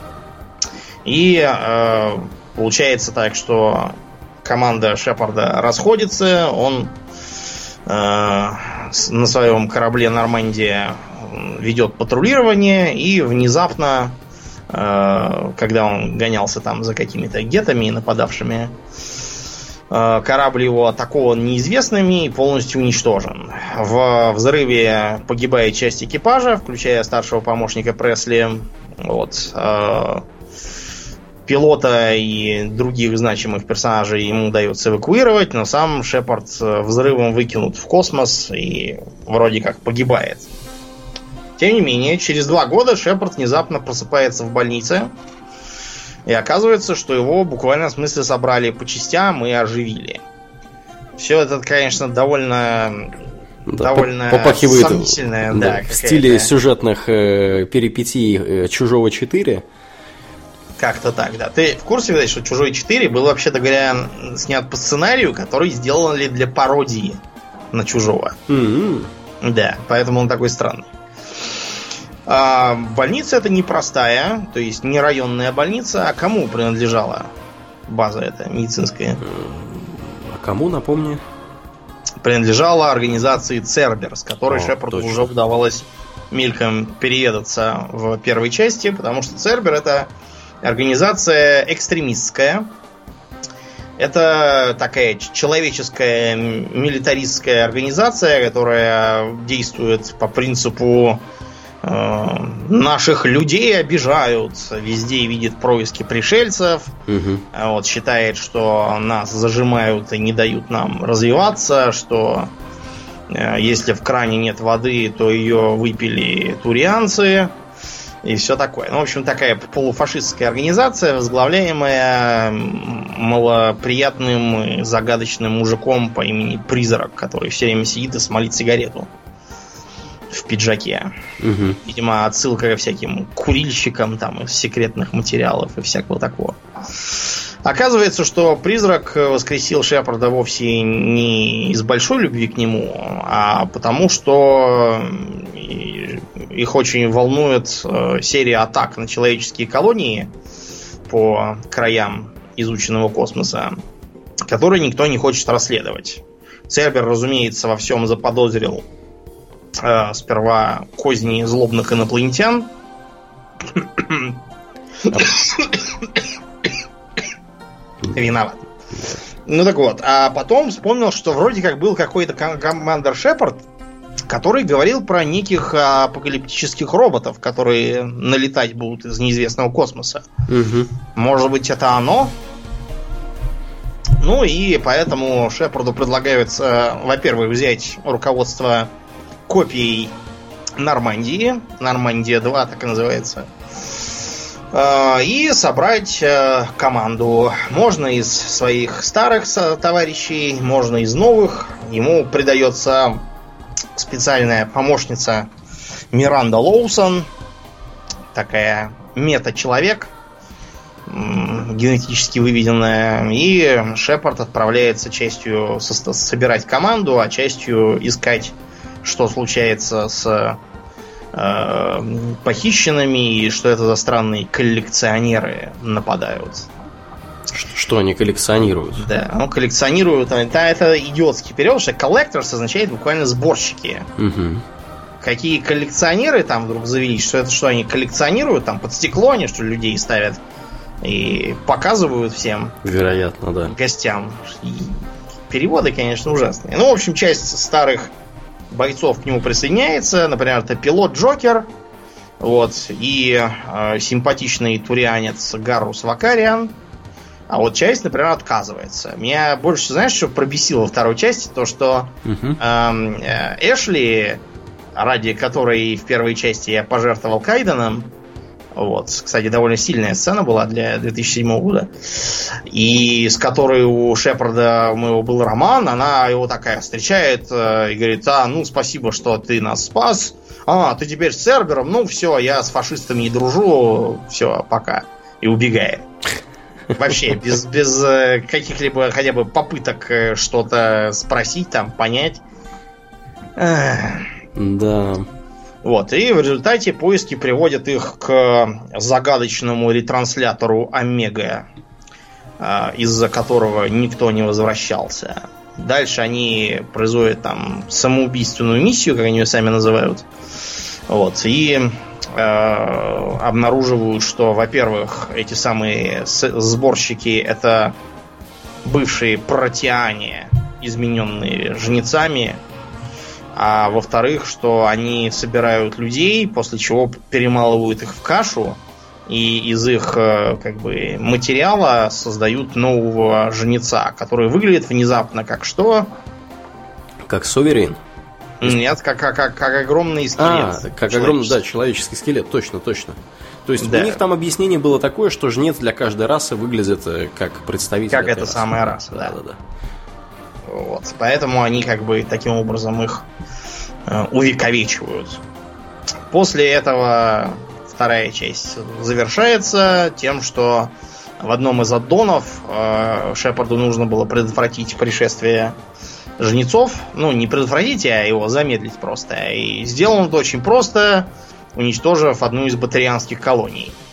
И э, получается так, что команда Шепарда расходится, он э, на своем корабле Нормандия ведет патрулирование. И внезапно, э, когда он гонялся там за какими-то гетами, нападавшими Э, корабль его атакован неизвестными и полностью уничтожен. В взрыве погибает часть экипажа, включая старшего помощника Пресли. Вот. Э, пилота и других значимых персонажей ему удается эвакуировать, но сам Шепард взрывом выкинут в космос и вроде как погибает. Тем не менее, через два года Шепард внезапно просыпается в больнице, и оказывается, что его буквально в смысле собрали по частям и оживили. Все это, конечно, довольно да, довольно попахивает сомнительное, да, да, в стиле сюжетных э, перипетий э, Чужого 4. Как-то так, да. Ты в курсе, кстати, что «Чужой 4» был, вообще-то говоря, снят по сценарию, который сделали для пародии на «Чужого». М-м. Да, поэтому он такой странный. А, больница это непростая, то есть не районная больница, а кому принадлежала база эта медицинская? А кому, напомни? Принадлежала организации Цербер, с которой О, Шепарду точно. уже удавалось мельком переедаться в первой части, потому что Цербер это организация экстремистская. Это такая человеческая милитаристская организация, которая действует по принципу э, наших людей обижают, везде видит происки пришельцев, а вот, считает, что нас зажимают и не дают нам развиваться, что э, если в кране нет воды, то ее выпили турианцы и все такое. Ну, в общем, такая полуфашистская организация, возглавляемая малоприятным и загадочным мужиком по имени Призрак, который все время сидит и смолит сигарету в пиджаке. Мгм. Видимо, отсылка ко всяким курильщикам там из секретных материалов и всякого такого. Оказывается, что призрак воскресил Шепарда вовсе не из большой любви к нему, а потому что их очень волнует э, серия атак на человеческие колонии по краям изученного космоса, которые никто не хочет расследовать. Цербер, разумеется, во всем заподозрил э, сперва козни злобных инопланетян. Виноват. Ну так вот, а потом вспомнил, что вроде как был какой-то ком- командер Шепард, который говорил про неких а, апокалиптических роботов, которые налетать будут из неизвестного космоса. Мгм. Может быть, это оно? Ну и поэтому Шепарду предлагается, во-первых, взять руководство копией Нормандии. Нормандия 2, так и называется. Э, И собрать э, команду. Можно из своих старых товарищей, можно из новых. Ему придается специальная помощница Миранда Лоусон. Такая мета-человек генетически выведенная. И Шепард отправляется частью со- собирать команду, а частью искать, что случается с э, похищенными и что это за странные коллекционеры нападают. Что они коллекционируют? Да, ну коллекционируют, а это, идиотский перевод, что collectors означает буквально сборщики. Мгм. Какие коллекционеры там вдруг завелись, что это что они коллекционируют, там под стекло они что людей ставят и показывают всем Вероятно, да. гостям. И переводы, конечно, ужасные. Ну, в общем, часть старых бойцов к нему присоединяется. Например, это пилот Джокер. Вот. И э, симпатичный турианец Гаррус Вакариан. А вот часть, например, отказывается. Меня больше, знаешь, что пробесило второй части? То, что эм, э, Эшли, ради которой в первой части я пожертвовал Кайденом, вот, кстати, довольно сильная сцена была для 2007 года, и с которой у Шепарда у моего был роман, она его такая встречает э, и говорит, а, ну, спасибо, что ты нас спас, а, ты теперь с Цербером, ну, все, я с фашистами не дружу, все, пока, и убегает. Вообще, без, без э, каких-либо хотя бы попыток э, что-то спросить, там, понять. Да. Вот, и в результате поиски приводят их к загадочному ретранслятору Омега, а, из-за которого никто не возвращался. Дальше они производят там самоубийственную миссию, как они ее сами называют. Вот, и э, обнаруживают, что, во-первых, эти самые сборщики это бывшие протеане, измененные жнецами, а во-вторых, что они собирают людей, после чего перемалывают их в кашу, и из их э, как бы материала создают нового жнеца, который выглядит внезапно как что? Как суверен. Нет, как, как, как, как огромный скелет. А, как огромный, да, человеческий. скелет, точно, точно. То есть Да. у них там объяснение было такое, что жнец для каждой расы выглядит э, как представитель. Как эта расы. самая раса, да. да, да. Вот. Поэтому они как бы таким образом их э, увековечивают. После этого вторая часть завершается тем, что в одном из аддонов э, Шепарду нужно было предотвратить пришествие жнецов. Ну, не предотвратить, а его замедлить просто. И сделано это очень просто, уничтожив одну из батарианских колоний. Э,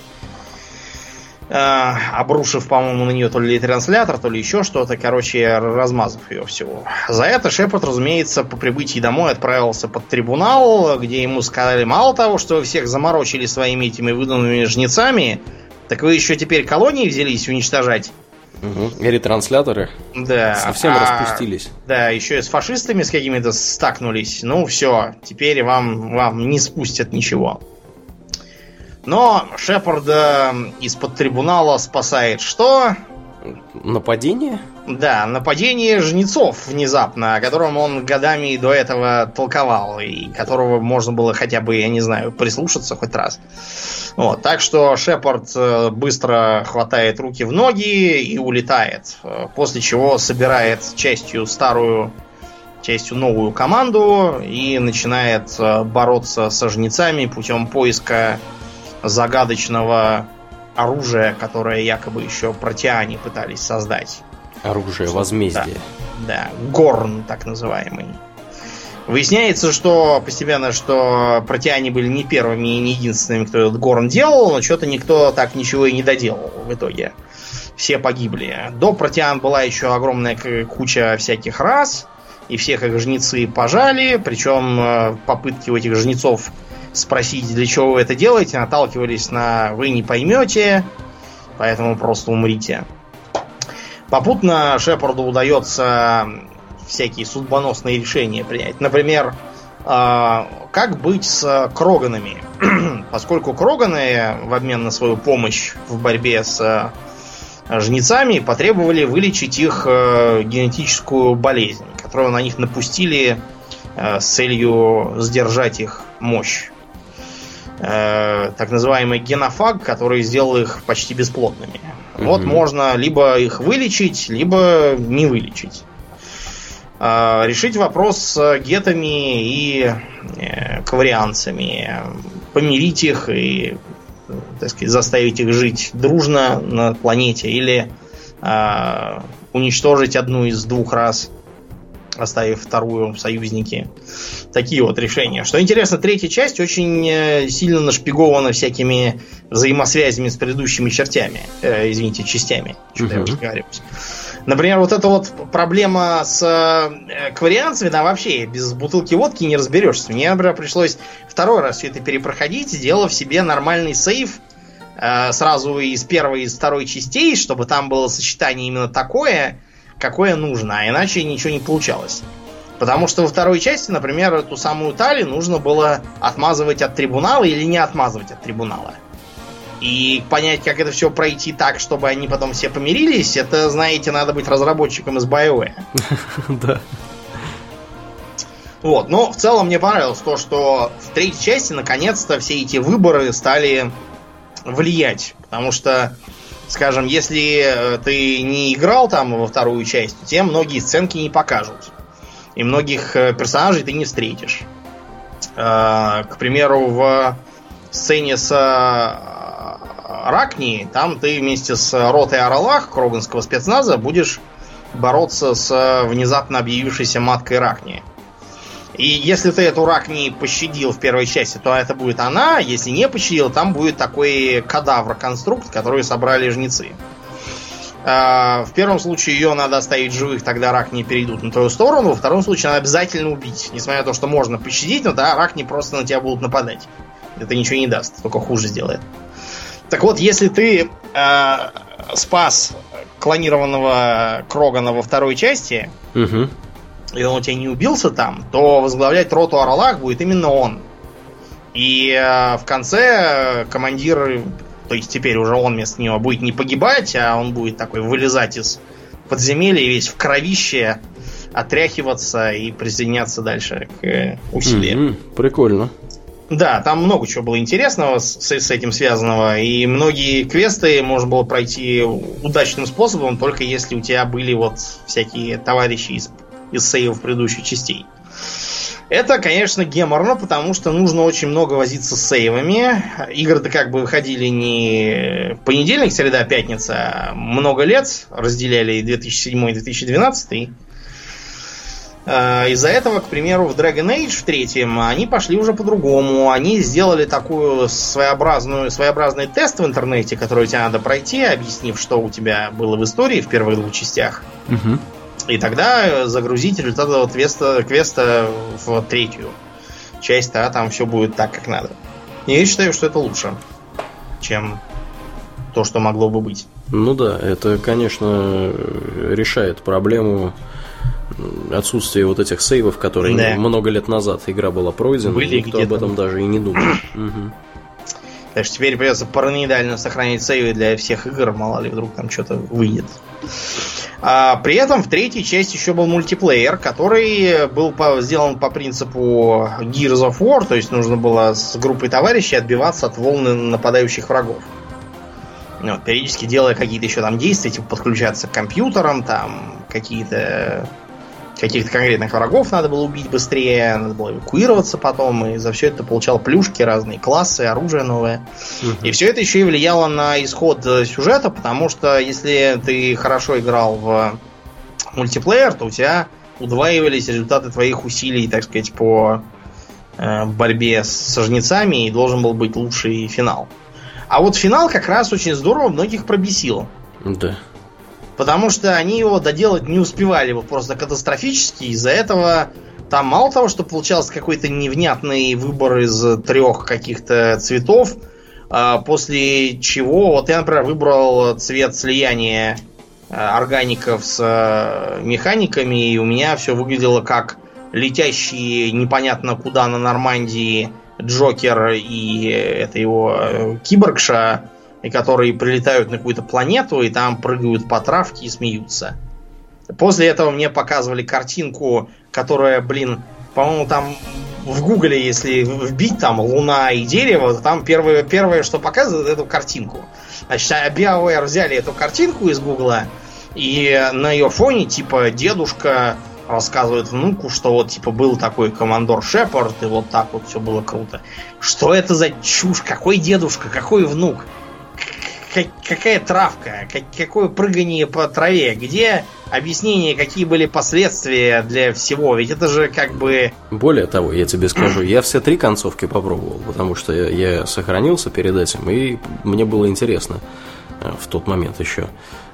обрушив, по-моему, на нее то ли транслятор, то ли еще что-то, короче, размазав ее всего. За это Шепард, разумеется, по прибытии домой отправился под трибунал, где ему сказали, мало того, что вы всех заморочили своими этими выданными жнецами, так вы еще теперь колонии взялись уничтожать. Угу. И ретрансляторы да. совсем а, распустились. Да, еще и с фашистами с какими-то стакнулись. Ну все, теперь вам, вам не спустят ничего. Но Шепарда из-под трибунала спасает что? Нападение? Да, нападение жнецов внезапно, о котором он годами до этого толковал, и которого можно было хотя бы, я не знаю, прислушаться хоть раз. Вот, так что Шепард э, быстро хватает руки в ноги и улетает, э, после чего собирает частью старую, частью новую команду и начинает э, бороться со жнецами путем поиска загадочного оружия, которое якобы еще протиане пытались создать. Оружие возмездия. Да, да, горн так называемый. Выясняется, что постепенно, что протиане были не первыми и не единственными, кто этот горн делал, но что-то никто так ничего и не доделал в итоге. Все погибли. До протиан была еще огромная куча всяких рас, и всех их жнецы пожали, причем э, попытки у этих жнецов спросить, для чего вы это делаете, наталкивались на «вы не поймете», поэтому просто умрите. Попутно Шепарду удается всякие судьбоносные решения принять. Например, а, как быть с Кроганами? Поскольку Кроганы в обмен на свою помощь в борьбе с жнецами потребовали вылечить их э, генетическую болезнь, которую на них напустили с целью сдержать их мощь э, так называемый генофаг, который сделал их почти бесплодными. Угу. Вот можно либо их вылечить, либо не вылечить. Э, решить вопрос с гетами и э, каварианцами, помирить их и так сказать, заставить их жить дружно на планете или э, уничтожить одну из двух раз оставив вторую в союзники. Такие вот решения. Что интересно, третья часть очень э, сильно нашпигована всякими взаимосвязями с предыдущими чертями. Э, извините, частями. Что-то я. Например, вот эта вот проблема с э, кварианцами, да, вообще без бутылки водки не разберешься. Мне, например, пришлось второй раз все это перепроходить, сделав себе нормальный сейф э, сразу из первой и из второй частей, чтобы там было сочетание именно такое, какое нужно, а иначе ничего не получалось. Потому что во второй части, например, эту самую Тали нужно было отмазывать от трибунала или не отмазывать от трибунала. И понять, как это все пройти так, чтобы они потом все помирились, это, знаете, надо быть разработчиком из BioWare. Да. Вот, но в целом мне понравилось то, что в третьей части наконец-то все эти выборы стали влиять. Потому что скажем, если э, ты не играл там во вторую часть, то тебе многие сценки не покажут. И многих э, персонажей ты не встретишь. Э, к примеру, в сцене с Ракни, там ты вместе с ротой Оралах Кроганского спецназа будешь бороться с внезапно объявившейся маткой Ракни. И если ты эту рак не пощадил в первой части, то это будет она. Если не пощадил, там будет такой кадавр-конструкт, который собрали жнецы. А, в первом случае ее надо оставить живых, тогда рак не перейдут на твою сторону. Во втором случае надо обязательно убить. Несмотря на то, что можно пощадить, но да, рак не просто на тебя будут нападать. Это ничего не даст, только хуже сделает. Так вот, если ты э, спас клонированного Крогана во второй части, угу и он у тебя не убился там, то возглавлять роту Орлах будет именно он. И э, в конце командир, то есть теперь уже он вместо него будет не погибать, а он будет такой вылезать из подземелья весь в кровище, отряхиваться и присоединяться дальше к э, усилиям. Mm-hmm, прикольно. Да, там много чего было интересного с, с этим связанного, и многие квесты можно было пройти удачным способом, только если у тебя были вот всякие товарищи из из сейвов предыдущих частей. Это, конечно, геморно, потому что нужно очень много возиться с сейвами. Игры-то как бы выходили не понедельник, среда, пятница, а много лет. Разделяли 2007 и 2012. А, из-за этого, к примеру, в Dragon Age в третьем они пошли уже по-другому. Они сделали такую своеобразную, своеобразный тест в интернете, который тебе надо пройти, объяснив, что у тебя было в истории в первых двух частях. Угу. И тогда загрузить результат этого квеста, квеста в третью часть, а там все будет так, как надо. И я считаю, что это лучше, чем то, что могло бы быть. Ну да, это, конечно, решает проблему отсутствия вот этих сейвов, которые да. много лет назад игра была пройдена, Были никто об этом даже и не думал. угу. Так что теперь придется параноидально сохранить сейвы для всех игр, мало ли вдруг там что-то выйдет. А, при этом в третьей части еще был мультиплеер, который был по, сделан по принципу Gears of War, то есть нужно было с группой товарищей отбиваться от волны нападающих врагов. Ну, периодически делая какие-то еще там действия, типа подключаться к компьютерам, там какие-то каких-то конкретных врагов надо было убить быстрее, надо было эвакуироваться потом, и за все это получал плюшки, разные классы, оружие новое. Угу. И все это еще и влияло на исход э, сюжета, потому что если ты хорошо играл в мультиплеер, то у тебя удваивались результаты твоих усилий, так сказать, по э, борьбе с жнецами, и должен был быть лучший финал. А вот финал как раз очень здорово многих пробесил. Да. Потому что они его доделать не успевали его просто катастрофически. Из-за этого там мало того, что получался какой-то невнятный выбор из трех каких-то цветов, а после чего, вот я, например, выбрал цвет слияния а, органиков с а, механиками, и у меня все выглядело как летящие непонятно куда на Нормандии Джокер и это его э, киборгша и которые прилетают на какую-то планету и там прыгают по травке и смеются. После этого мне показывали картинку, которая, блин, по-моему, там в Гугле, если вбить там Луна и дерево, там первое, первое, что показывает, эту картинку. Значит, а BioWare взяли эту картинку из Гугла, и на ее фоне, типа, дедушка рассказывает внуку, что вот, типа, был такой командор Шепард, и вот так вот все было круто. Что это за чушь? Какой дедушка? Какой внук? Какая травка, как, какое прыгание по траве, где объяснение, какие были последствия для всего, ведь это же как бы... Более того, я тебе скажу, я все три концовки попробовал, потому что я, я сохранился перед этим, и мне было интересно э, в тот момент еще.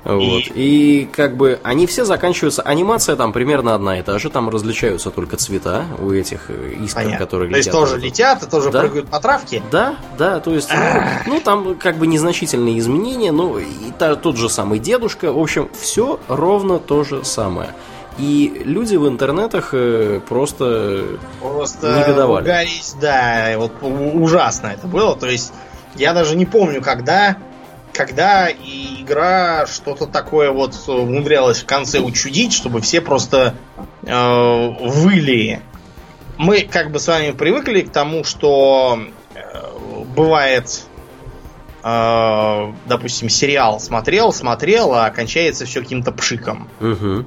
Вот. И... как бы они все заканчиваются. Анимация там примерно одна и та же, там различаются только цвета у этих э, искр, Понятно. которые летят. То есть тоже летят и тоже да? прыгают по травке? Да, да, то есть, ну, ну там как бы незначительные изменения, ну и та, тот же самый дедушка. В общем, все ровно то же самое. И люди в интернетах э, просто, просто негодовали. Угорись, да, вот ужасно это было. То есть я даже не помню, когда когда и игра что-то такое вот умудрялась в конце учудить, чтобы все просто э, выли. Мы как бы с вами привыкли к тому, что э, бывает, э, допустим, сериал смотрел, смотрел, а кончается все каким-то пшиком. Угу.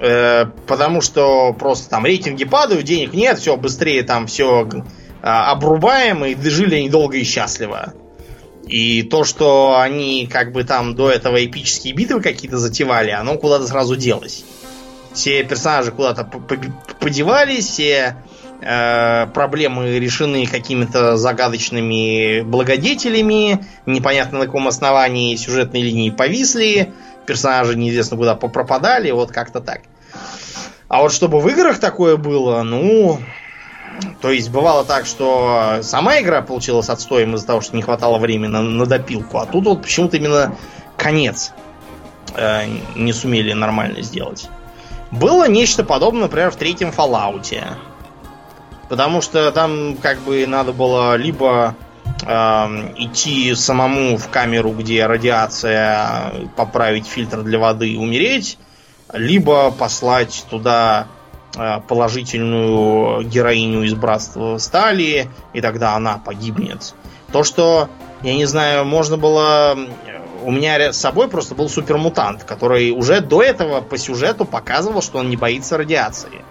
Э, потому что просто там рейтинги падают, денег нет, все быстрее там все э, обрубаем, и жили они долго и счастливо. И то, что они как бы там до этого эпические битвы какие-то затевали, оно куда-то сразу делось. Все персонажи куда-то подевались, все э, проблемы решены какими-то загадочными благодетелями, непонятно на каком основании сюжетные линии повисли, персонажи неизвестно куда пропадали, вот как-то так. А вот чтобы в играх такое было, ну, то есть бывало так, что сама игра получилась отстоем из-за того, что не хватало времени на, на допилку, а тут вот почему-то именно конец э, не сумели нормально сделать. Было нечто подобное, например, в третьем Fallout. Потому что там как бы надо было либо э, идти самому в камеру, где радиация, поправить фильтр для воды и умереть, либо послать туда положительную героиню из Братства Стали, и тогда она погибнет. То, что, я не знаю, можно было... У меня с собой просто был супермутант, который уже до этого по сюжету показывал, что он не боится радиации.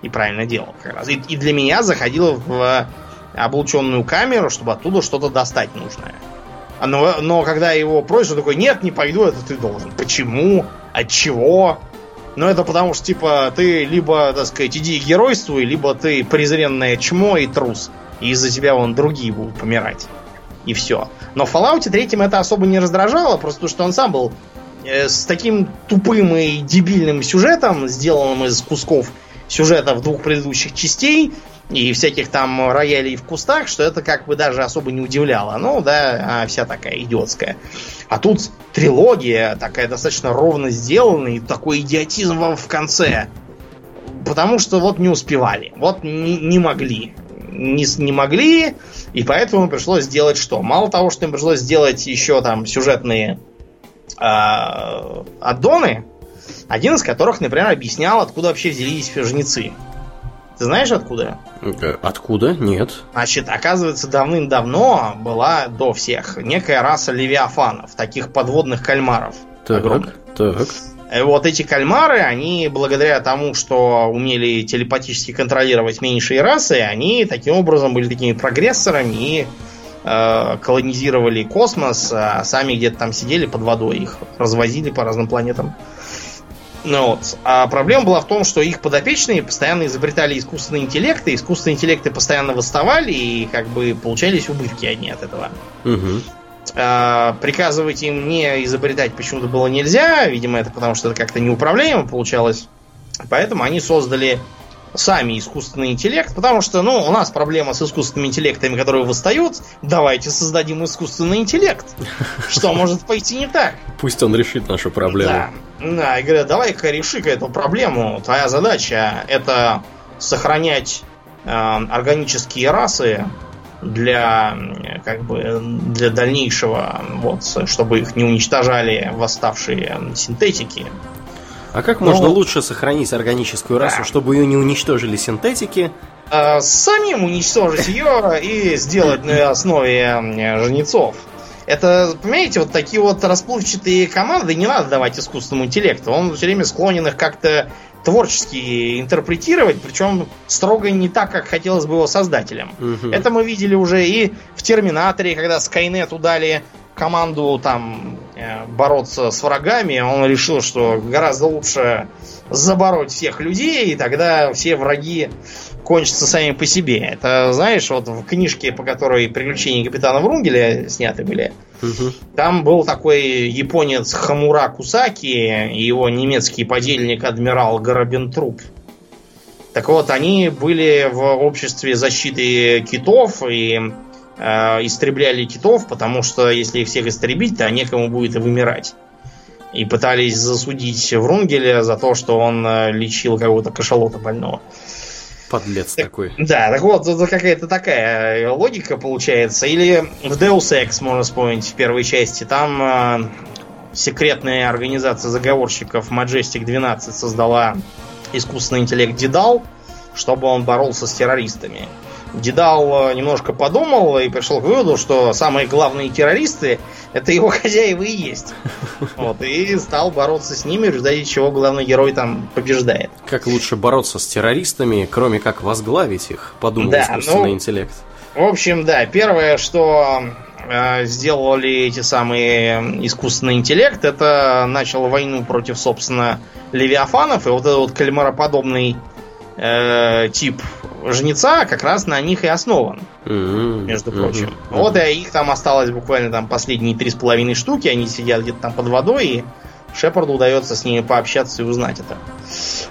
И правильно делал как раз. И, и для меня заходил в облученную камеру, чтобы оттуда что-то достать нужное. А но, но когда его просят, он такой, нет, не пойду, это ты должен. Почему? От чего? Ну, это потому что, типа, ты либо, так сказать, иди геройствуй, либо ты презренное чмо и трус. И из-за тебя вон другие будут помирать. И все. Но в Fallout 3 это особо не раздражало, просто потому что он сам был э, с таким тупым и дебильным сюжетом, сделанным из кусков сюжетов двух предыдущих частей, и всяких там роялей в кустах, что это как бы даже особо не удивляло. Ну, да, а вся такая идиотская. А тут трилогия такая достаточно ровно сделанная, и такой идиотизм в конце. Потому что вот не успевали, вот не, не могли. Не, не могли, и поэтому пришлось сделать что? Мало того, что им пришлось сделать еще там сюжетные э, аддоны, один из которых, например, объяснял, откуда вообще взялись жнецы. Ты знаешь откуда? Э, откуда? Нет. Значит, оказывается, давным-давно была до всех некая раса левиафанов, таких подводных кальмаров. Так, огромных. так. И вот эти кальмары, они благодаря тому, что умели телепатически контролировать меньшие расы, они таким образом были такими прогрессорами и э, колонизировали космос, а сами где-то там сидели под водой, их развозили по разным планетам. Ну, вот. А проблема была в том, что их подопечные постоянно изобретали искусственные интеллекты, искусственные интеллекты постоянно восставали, и как бы получались убытки одни от этого. Угу. А, приказывать им не изобретать почему-то было нельзя, видимо, это потому что это как-то неуправляемо получалось. Поэтому они создали сами искусственный интеллект, потому что, ну, у нас проблема с искусственными интеллектами, которые восстают. Давайте создадим искусственный интеллект. Что может пойти не так? Пусть он решит нашу проблему. Да, да и говорят, давай-ка реши-ка эту проблему. Твоя задача это сохранять э, органические расы для как бы для дальнейшего, вот, чтобы их не уничтожали восставшие синтетики. А как можно ну, лучше сохранить органическую расу, да. чтобы ее не уничтожили синтетики? А, самим уничтожить ее и сделать на основе жнецов. Это, понимаете, вот такие вот расплывчатые команды не надо давать искусственному интеллекту. Он все время склонен их как-то творчески интерпретировать, причем строго не так, как хотелось бы его создателям. Угу. Это мы видели уже и в Терминаторе, когда Скайнету дали команду там бороться с врагами, он решил, что гораздо лучше забороть всех людей, и тогда все враги кончатся сами по себе. Это, знаешь, вот в книжке, по которой приключения капитана Врунгеля сняты были, угу. там был такой японец Хамура Кусаки и его немецкий подельник адмирал Горобентруп. Так вот, они были в обществе защиты китов и э, истребляли китов, потому что если их всех истребить, то некому будет и вымирать. И пытались засудить Врунгеля за то, что он э, лечил какого-то кашалота больного. Подлец так, такой. Да, так вот, это какая-то такая логика получается. Или в Deus Ex, можно вспомнить, в первой части, там э, секретная организация заговорщиков Majestic 12 создала искусственный интеллект Дедал, чтобы он боролся с террористами. Дедал э, немножко подумал и пришел к выводу, что самые главные террористы это его хозяева и есть. Вот, и стал бороться с ними, в результате чего главный герой там побеждает. Как лучше бороться с террористами, кроме как возглавить их, подумал да, искусственный ну, интеллект. В общем, да, первое, что э, сделали эти самые искусственный интеллект, это начал войну против, собственно, левиафанов, и вот этот вот кальмароподобный э, тип жнеца как раз на них и основан, mm-hmm. между прочим. Mm-hmm. Вот и их там осталось буквально там последние три с половиной штуки, они сидят где-то там под водой, и Шепарду удается с ними пообщаться и узнать это.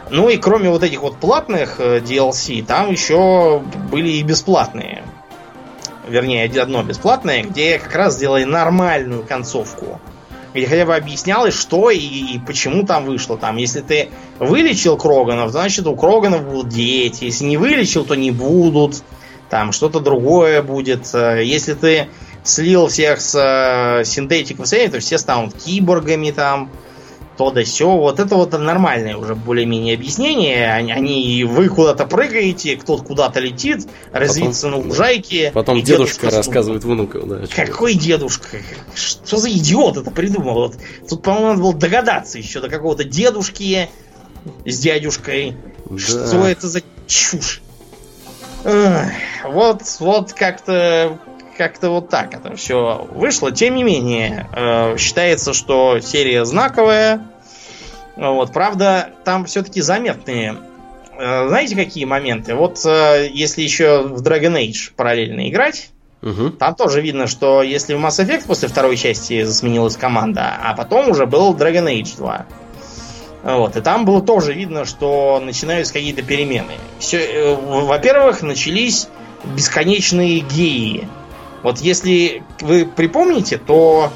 Ну и кроме вот этих вот платных э, DLC, там еще были и бесплатные. Вернее, одно бесплатное, где как раз сделали нормальную концовку где хотя бы объяснялось, что и, и почему там вышло. Там, если ты вылечил Кроганов, значит у Кроганов будут дети. Если не вылечил, то не будут. Там что-то другое будет. Э, если ты слил всех с э, синтетиков, то все станут киборгами там то да все. Вот это вот нормальное уже более-менее объяснение. Они, они вы куда-то прыгаете, кто-то куда-то летит, развиться на лужайке. Потом дедушка, дедушка рассказывает внуку. Да, Какой дедушка? Что за идиот это придумал? Вот, тут, по-моему, надо было догадаться еще до какого-то дедушки с дядюшкой. Да. Что это за чушь? Эх, вот, вот как-то как-то вот так это все вышло. Тем не менее, э, считается, что серия знаковая. Вот, правда, там все-таки заметные. Э, знаете, какие моменты? Вот э, если еще в Dragon Age параллельно играть, угу. там тоже видно, что если в Mass Effect после второй части сменилась команда, а потом уже был Dragon Age 2. Вот, и там было тоже видно, что начинаются какие-то перемены. Все, э, во-первых, начались бесконечные геи. Вот если вы припомните, то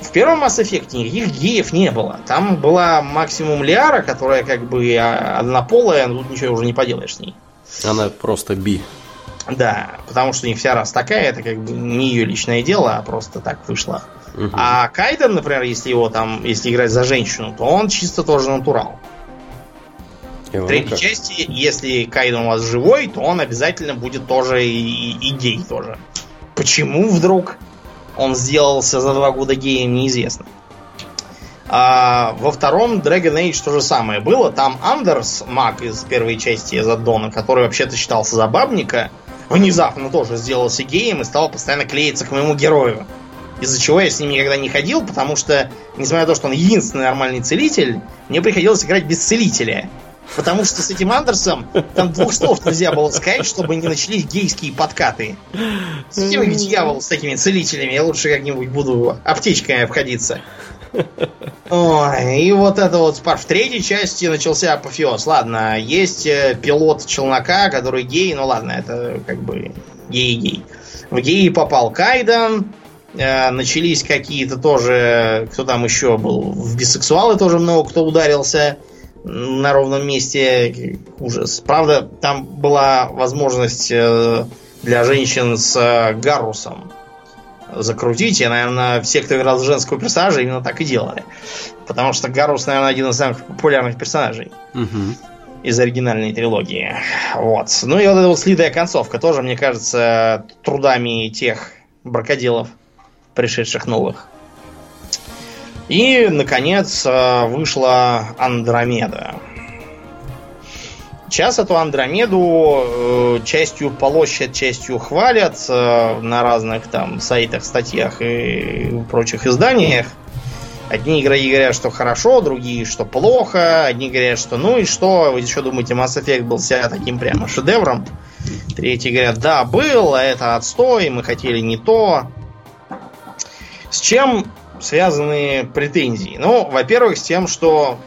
в первом Mass Effect никаких геев не было. Там была максимум Лиара, которая как бы а, однополая, но тут ничего уже не поделаешь с ней. Она просто би. Да, потому что у них вся раз такая, это как бы не ее личное дело, а просто так вышло. Угу. А Кайден, например, если его там, если играть за женщину, то он чисто тоже натурал. И в третьей части, если Кайден у вас живой, то он обязательно будет тоже и, и гей тоже. Почему вдруг он сделался за два года геем, неизвестно. А во втором Dragon Age то же самое было. Там Андерс, маг из первой части Задона, который вообще-то считался за бабника, внезапно тоже сделался геем и стал постоянно клеиться к моему герою. Из-за чего я с ним никогда не ходил, потому что, несмотря на то, что он единственный нормальный целитель, мне приходилось играть без целителя. Потому что с этим Андерсом там двух слов нельзя было сказать, чтобы не начались гейские подкаты. С этим их дьявол с такими целителями. Я лучше как-нибудь буду аптечками обходиться. Ой, и вот это вот в третьей части начался апофеоз. Ладно, есть э, пилот челнока, который гей, ну ладно, это как бы гей-гей. В геи попал Кайдан, э, начались какие-то тоже, кто там еще был, в бисексуалы тоже много кто ударился на ровном месте. Ужас. Правда, там была возможность э, для женщин с э, гарусом закрутить. И, наверное, все, кто играл женского персонажа, именно так и делали. Потому что Гарус, наверное, один из самых популярных персонажей. Угу. Из оригинальной трилогии. Вот. Ну и вот эта вот слитая концовка тоже, мне кажется, трудами тех бракоделов, пришедших новых. И, наконец, э, вышла Андромеда. Сейчас эту Андромеду э, частью полощат, частью хвалят э, на разных там сайтах, статьях и прочих изданиях. Одни игроки говорят, что хорошо, другие, что плохо. Одни говорят, что ну и что, вы еще думаете, Mass Effect был себя таким прямо шедевром. Третьи говорят, да, был, а это отстой, мы хотели не то. С чем связаны претензии? Ну, во-первых, с тем, что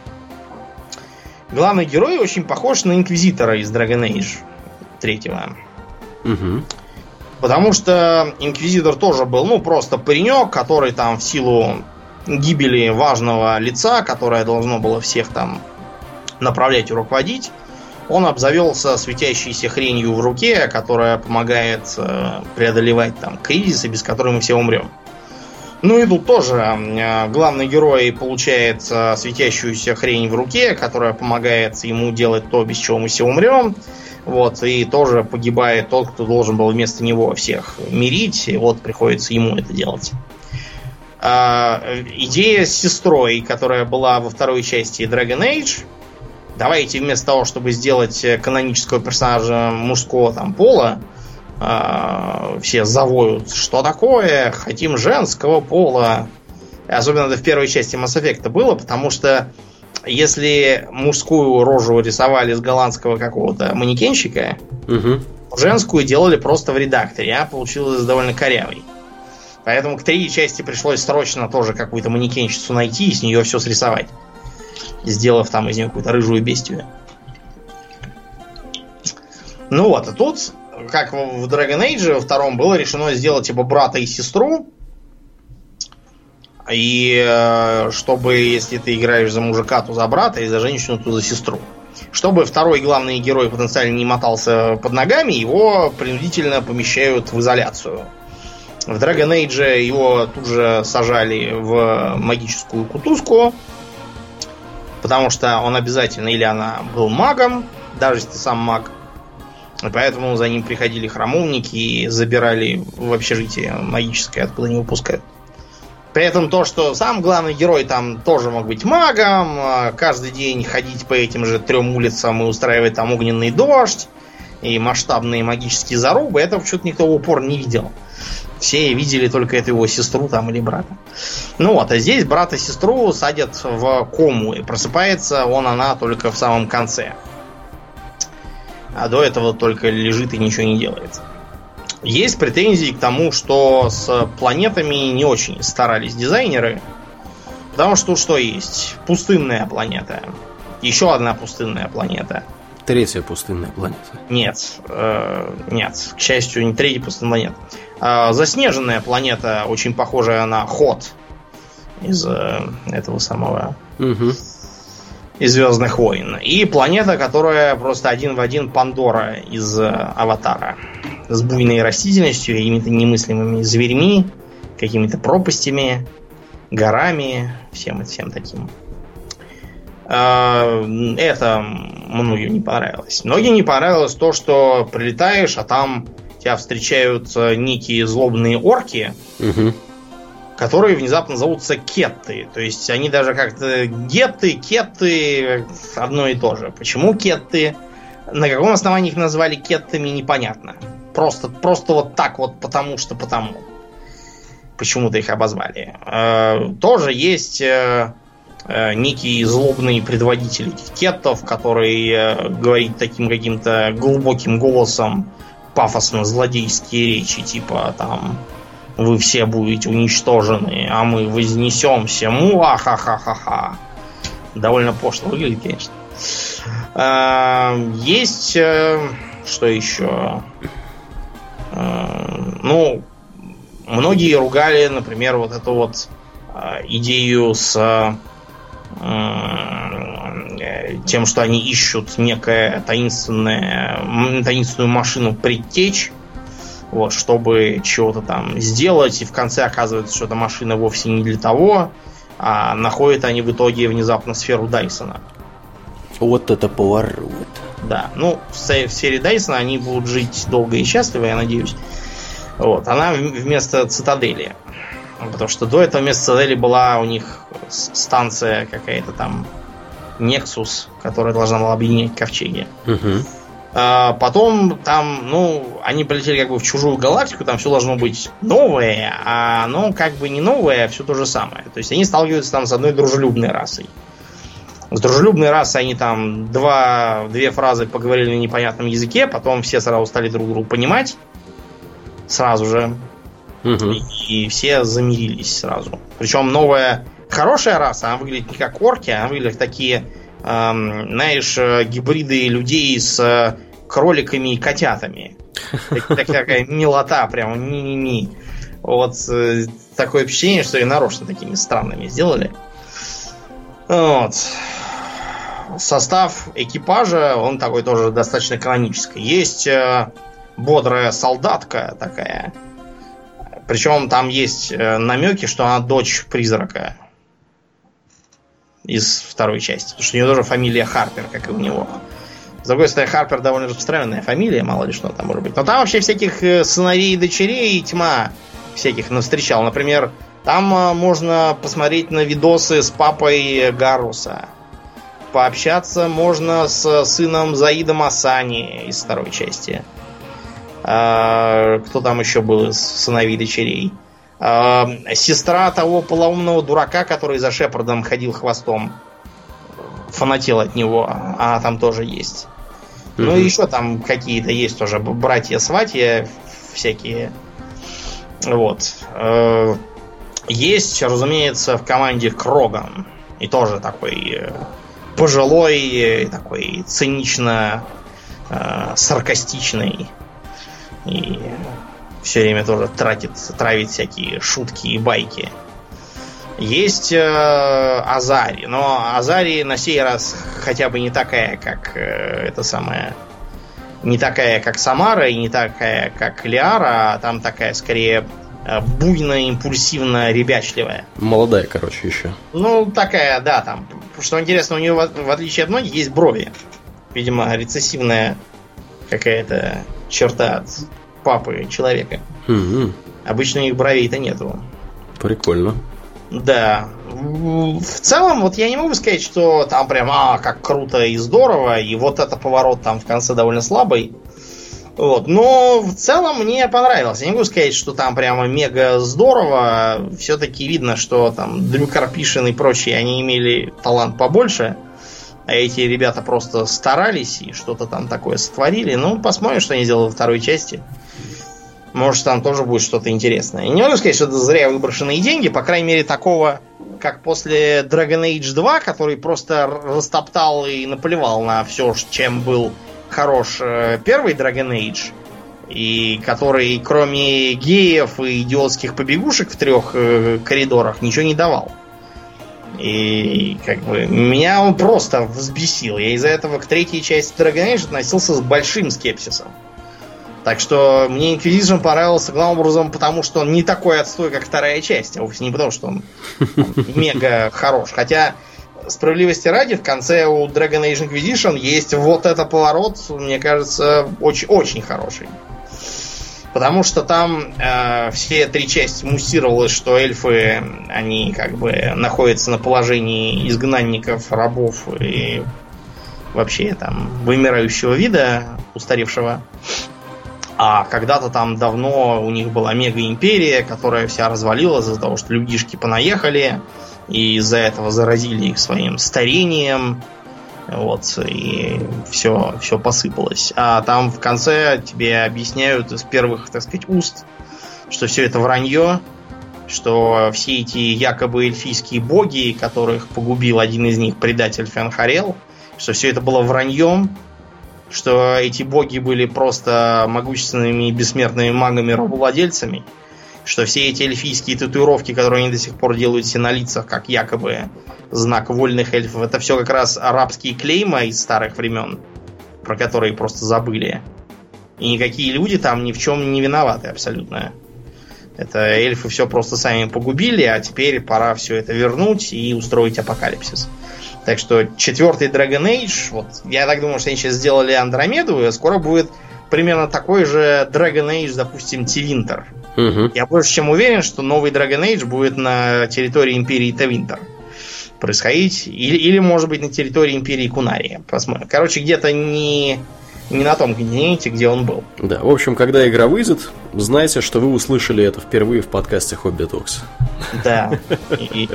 главный герой очень похож на Инквизитора из Dragon Age третьего. Угу. Потому что Инквизитор тоже был, ну, просто паренек, который там в силу гибели важного лица, которое должно было всех там направлять и руководить, он обзавелся светящейся хренью в руке, которая помогает э, преодолевать там кризисы, без которой мы все умрем. Ну и тут тоже э, главный герой получает э, светящуюся хрень в руке, которая помогает ему делать то, без чего мы все умрем. Вот, и тоже погибает тот, кто должен был вместо него всех мирить, и вот приходится ему это делать. А, идея с сестрой, которая была во второй части Dragon Age, давайте вместо того, чтобы сделать канонического персонажа мужского там пола, э, все завоют, что такое, хотим женского пола. Особенно это в первой части Mass Effect было, потому что если мужскую рожу рисовали с голландского какого-то манекенщика, угу. женскую делали просто в редакторе, а получилось довольно корявый. Поэтому к третьей части пришлось срочно тоже какую-то манекенщицу найти и с нее все срисовать. Сделав там из нее какую-то рыжую бестию. Ну вот, а тут как в Dragon Age во втором было решено сделать типа брата и сестру. И э, чтобы, если ты играешь за мужика, то за брата, и за женщину, то за сестру. Чтобы второй главный герой потенциально не мотался под ногами, его принудительно помещают в изоляцию. В Dragon Age его тут же сажали в магическую кутузку, потому что он обязательно или она был магом, даже если ты сам маг, поэтому за ним приходили храмовники и забирали в общежитие магическое, откуда не выпускают. При этом то, что сам главный герой там тоже мог быть магом, а, каждый день ходить по этим же трем улицам и устраивать там огненный дождь и масштабные магические зарубы, это что-то никто в упор не видел. Все видели только эту его сестру там или брата. Ну вот, а здесь брата и сестру садят в кому, и просыпается он, она только в самом конце. А до этого только лежит и ничего не делает. Есть претензии к тому, что с планетами не очень старались дизайнеры. Потому что что есть? Пустынная планета. Еще одна пустынная планета. Третья пустынная планета. Нет, э, нет, к счастью, не третья пустынная планета. Э, заснеженная планета, очень похожая на Ход из э, этого самого Угу. Из Звездных войн. И планета, которая просто один в один Пандора из э, Аватара. С буйной растительностью, какими-то немыслимыми зверьми, какими-то пропастями, горами, всем всем таким. Э, Это многим не понравилось. Многим не понравилось то, что прилетаешь, а там тебя встречают э, некие злобные орки, Угу. Которые внезапно зовутся кетты. То есть они даже как-то гетты, кетты одно и то же. Почему кетты? На каком основании их назвали кеттами, непонятно. Просто, просто вот так вот, потому что потому. Почему-то их обозвали. Э, тоже есть э, э, некий злобный предводитель этих кеттов, который э, говорит таким каким-то глубоким голосом пафосно-злодейские речи, типа там вы все будете уничтожены, а мы вознесемся. Муа-ха-ха-ха-ха. Довольно пошло выглядит, конечно. А, Есть... э, Что еще? Э, Ну, многие ругали, например, вот эту вот э, идею с тем, что они ищут некое таинственное, таинственную машину предтечь, вот, чтобы чего-то там сделать, и в конце оказывается, что эта машина вовсе не для того, а находят они в итоге внезапно сферу Дайсона. Вот это поворот. Да, ну, в, се- в серии Дайсона они будут жить долго и счастливо, я надеюсь. Вот, она вместо цитадели. Потому что до этого вместо цитадели была у них станция какая-то там Nexus, которая должна была объединять ковчеги. Угу. А, Потом там, ну, они полетели как бы в чужую галактику, там все должно быть новое, а оно как бы не новое, а все то же самое. То есть они сталкиваются там с одной дружелюбной расой. С дружелюбной расой они там два, две фразы поговорили на непонятном языке, потом все сразу стали друг друга понимать. Сразу же. Угу. И все замирились сразу. Причем новая хорошая раса, она выглядит не как орки, она выглядит как такие, знаешь, э, гибриды людей с э, кроликами и котятами. Так- так- Такая милота, прям ми-ми-ми. Вот э, такое впечатление, что и нарочно такими странными сделали. Вот. Состав экипажа, он такой тоже достаточно канонический. Есть бодрая солдатка такая, причем там есть намеки, что она дочь призрака из второй части. Потому что у нее тоже фамилия Харпер, как и у него. С другой стороны, Харпер довольно распространенная фамилия, мало ли что там может быть. Но там вообще всяких э, сыновей и дочерей тьма всяких навстречал. Например, там э, можно посмотреть на видосы с папой Гаруса. Пообщаться можно с сыном Заида Масани из второй части. А, Кто там еще был из сыновей и дочерей? А, Сестра того полоумного дурака, который за Шепардом ходил хвостом. Фанател от него. Она там тоже есть. Ну и еще там какие-то есть тоже братья-сватья всякие. Вот. Э, Есть, разумеется, в команде Кроган. И тоже такой э, пожилой, э, такой цинично саркастичный. И все время тоже тратит, травит всякие шутки и байки. Есть э, Азари, но Азари на сей раз хотя бы не такая, как э, это самое. Не такая, как Самара, и не такая, как Лиара, а там такая скорее э, буйная, импульсивно, ребячливая. Молодая, короче, еще. Ну, такая, да, там. Что интересно, у нее, в, в отличие от многих, есть брови. Видимо, рецессивная какая-то черта от папы человека. Мгм. Обычно у них бровей-то нету. Прикольно. Да. В целом, вот я не могу сказать, что там прям, а, как круто и здорово, и вот это поворот там в конце довольно слабый. Вот. Но в целом мне понравилось. Я не могу сказать, что там прямо мега здорово. Все-таки видно, что там Дрю Карпишин и прочие, они имели талант побольше. А эти ребята просто старались и что-то там такое сотворили. Ну, посмотрим, что они сделают во второй части. Может, там тоже будет что-то интересное. не могу сказать, что это зря выброшенные деньги. По крайней мере, такого, как после Dragon Age 2, который просто растоптал и наплевал на все, чем был хорош э, первый Dragon Age. И который, кроме геев и идиотских побегушек в трех э, коридорах, ничего не давал. И как бы меня он просто взбесил. Я из-за этого к третьей части Dragon Age относился с большим скепсисом. Так что мне Inquisition понравился главным образом, потому что он не такой отстой, как вторая часть, а вовсе не потому, что он мега хорош. Хотя, справедливости ради, в конце у Dragon Age Inquisition есть вот этот поворот, мне кажется, очень, очень хороший. Потому что там э, все три части муссировалось, что эльфы, они как бы находятся на положении изгнанников, рабов и вообще там вымирающего вида, устаревшего. А когда-то там давно у них была мега-империя, которая вся развалилась из-за того, что людишки понаехали, и из-за этого заразили их своим старением. Вот, и все, все посыпалось. А там в конце тебе объясняют из первых, так сказать, уст, что все это вранье, что все эти якобы эльфийские боги, которых погубил один из них, предатель Фенхарел, что все это было враньем, что эти боги были просто могущественными и бессмертными магами-рабовладельцами, что все эти эльфийские татуировки, которые они до сих пор делают себе на лицах, как якобы знак вольных эльфов, это все как раз арабские клейма из старых времен, про которые просто забыли. И никакие люди там ни в чем не виноваты абсолютно. Это эльфы все просто сами погубили, а теперь пора все это вернуть и устроить апокалипсис. Так что четвертый Dragon Age, вот я так думаю, что они сейчас сделали Андромеду, и скоро будет примерно такой же Dragon Age, допустим, Тивинтер. Угу. Я больше чем уверен, что новый Dragon Age будет на территории Империи Тавинтер происходить. Или, или может быть, на территории Империи Кунария. Посмотрим. Короче, где-то не не на том континенте, где он был. Да, в общем, когда игра выйдет, знайте, что вы услышали это впервые в подкасте Hobby Talks. Да. И,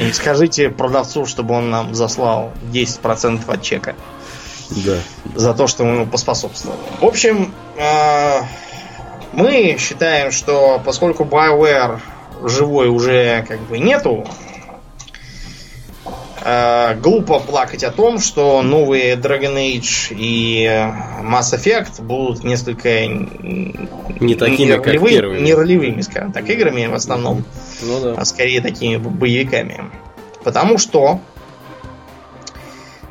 и, скажите продавцу, чтобы он нам заслал 10% от чека. Да. За то, что мы ему поспособствовали. В общем, э, мы считаем, что поскольку BioWare живой уже как бы нету, Э, глупо плакать о том, что новые Dragon Age и Mass Effect будут несколько не такими, не как первые. Не ролевыми, скажем так, играми в основном, ну, да. а скорее такими боевиками. Потому что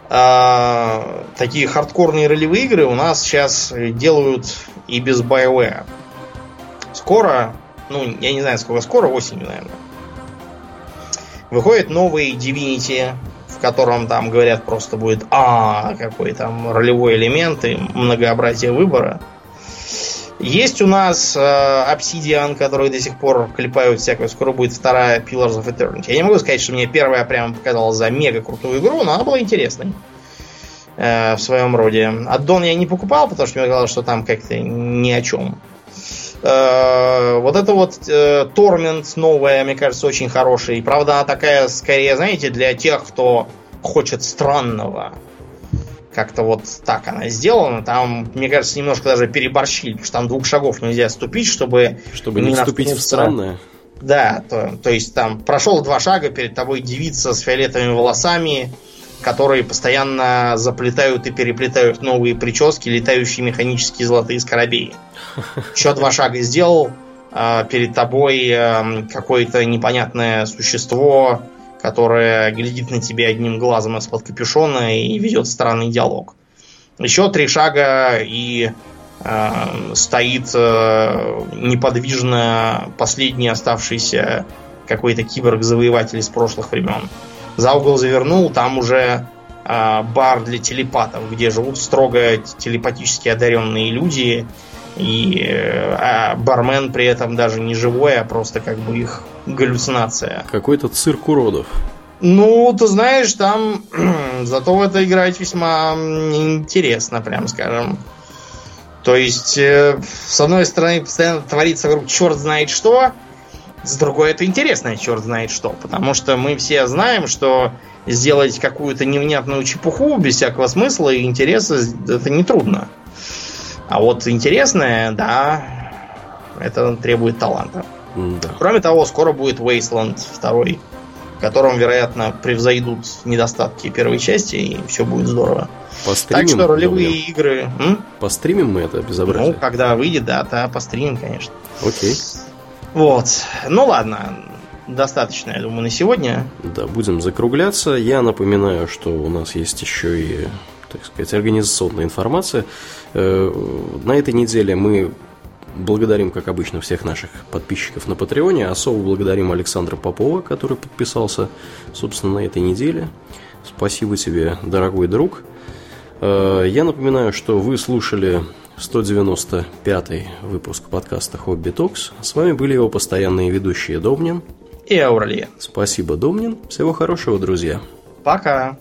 э, такие хардкорные ролевые игры у нас сейчас делают и без BioWare. Скоро, ну, я не знаю, сколько скоро, осенью, наверное Выходит новый Divinity, в котором там говорят просто будет а какой там ролевой элемент и многообразие выбора. Есть у нас э, Obsidian, который до сих пор клепают всякую. Скоро будет вторая Pillars of Eternity. Я не могу сказать, что мне первая прям показалась за мега крутую игру, но она была интересной э, в своем роде. Аддон я не покупал, потому что мне казалось, что там как-то ни о чем. Вот это вот э, Тормент новая, мне кажется, очень хорошая. И правда, она такая, скорее, знаете, для тех, кто хочет странного. Как-то вот так она сделана. Там, мне кажется, немножко даже переборщили, потому что там двух шагов нельзя ступить, чтобы... Чтобы не, не вступить в странное. Да, то, то есть там прошел два шага, перед тобой девица с фиолетовыми волосами, которые постоянно заплетают и переплетают новые прически, летающие механические золотые скоробеи. Еще два шага сделал, а, перед тобой эм, какое-то непонятное существо, которое глядит на тебя одним глазом из-под капюшона и ведет странный диалог. Еще три шага и э, стоит э, неподвижно последний оставшийся какой-то киборг-завоеватель из прошлых времен. За угол завернул, там уже э, бар для телепатов, где живут строго телепатически одаренные люди, И э, а бармен при этом даже не живой, а просто как бы их галлюцинация. Какой-то цирк уродов. Ну, ты знаешь, там зато в это играть весьма интересно, прям скажем. То есть, э, с одной стороны, постоянно творится вокруг черт знает что, с другой это интересно, черт знает что. Потому что мы все знаем, что сделать какую-то невнятную чепуху без всякого смысла и интереса это нетрудно. А вот интересное, да, это требует таланта. Да. Кроме того, скоро будет Wasteland 2, в котором, вероятно, превзойдут недостатки первой части, и все будет здорово. Постримим, так что ролевые думаю. игры... М? Постримим мы это безобразие? Ну, когда выйдет, да, то постримим, конечно. Окей. Вот. Ну ладно, достаточно, я думаю, на сегодня. Да, будем закругляться. Я напоминаю, что у нас есть еще и, так сказать, организационная информация. Э, на этой неделе мы благодарим, как обычно, всех наших подписчиков на Патреоне. Особо благодарим Александра Попова, который подписался, собственно, на этой неделе. Спасибо тебе, дорогой друг. Э, я напоминаю, что вы слушали 195 выпуск подкаста «Хобби Токс». С вами были его постоянные ведущие Домнин и Ауралия. Спасибо, Домнин. Всего хорошего, друзья. Пока.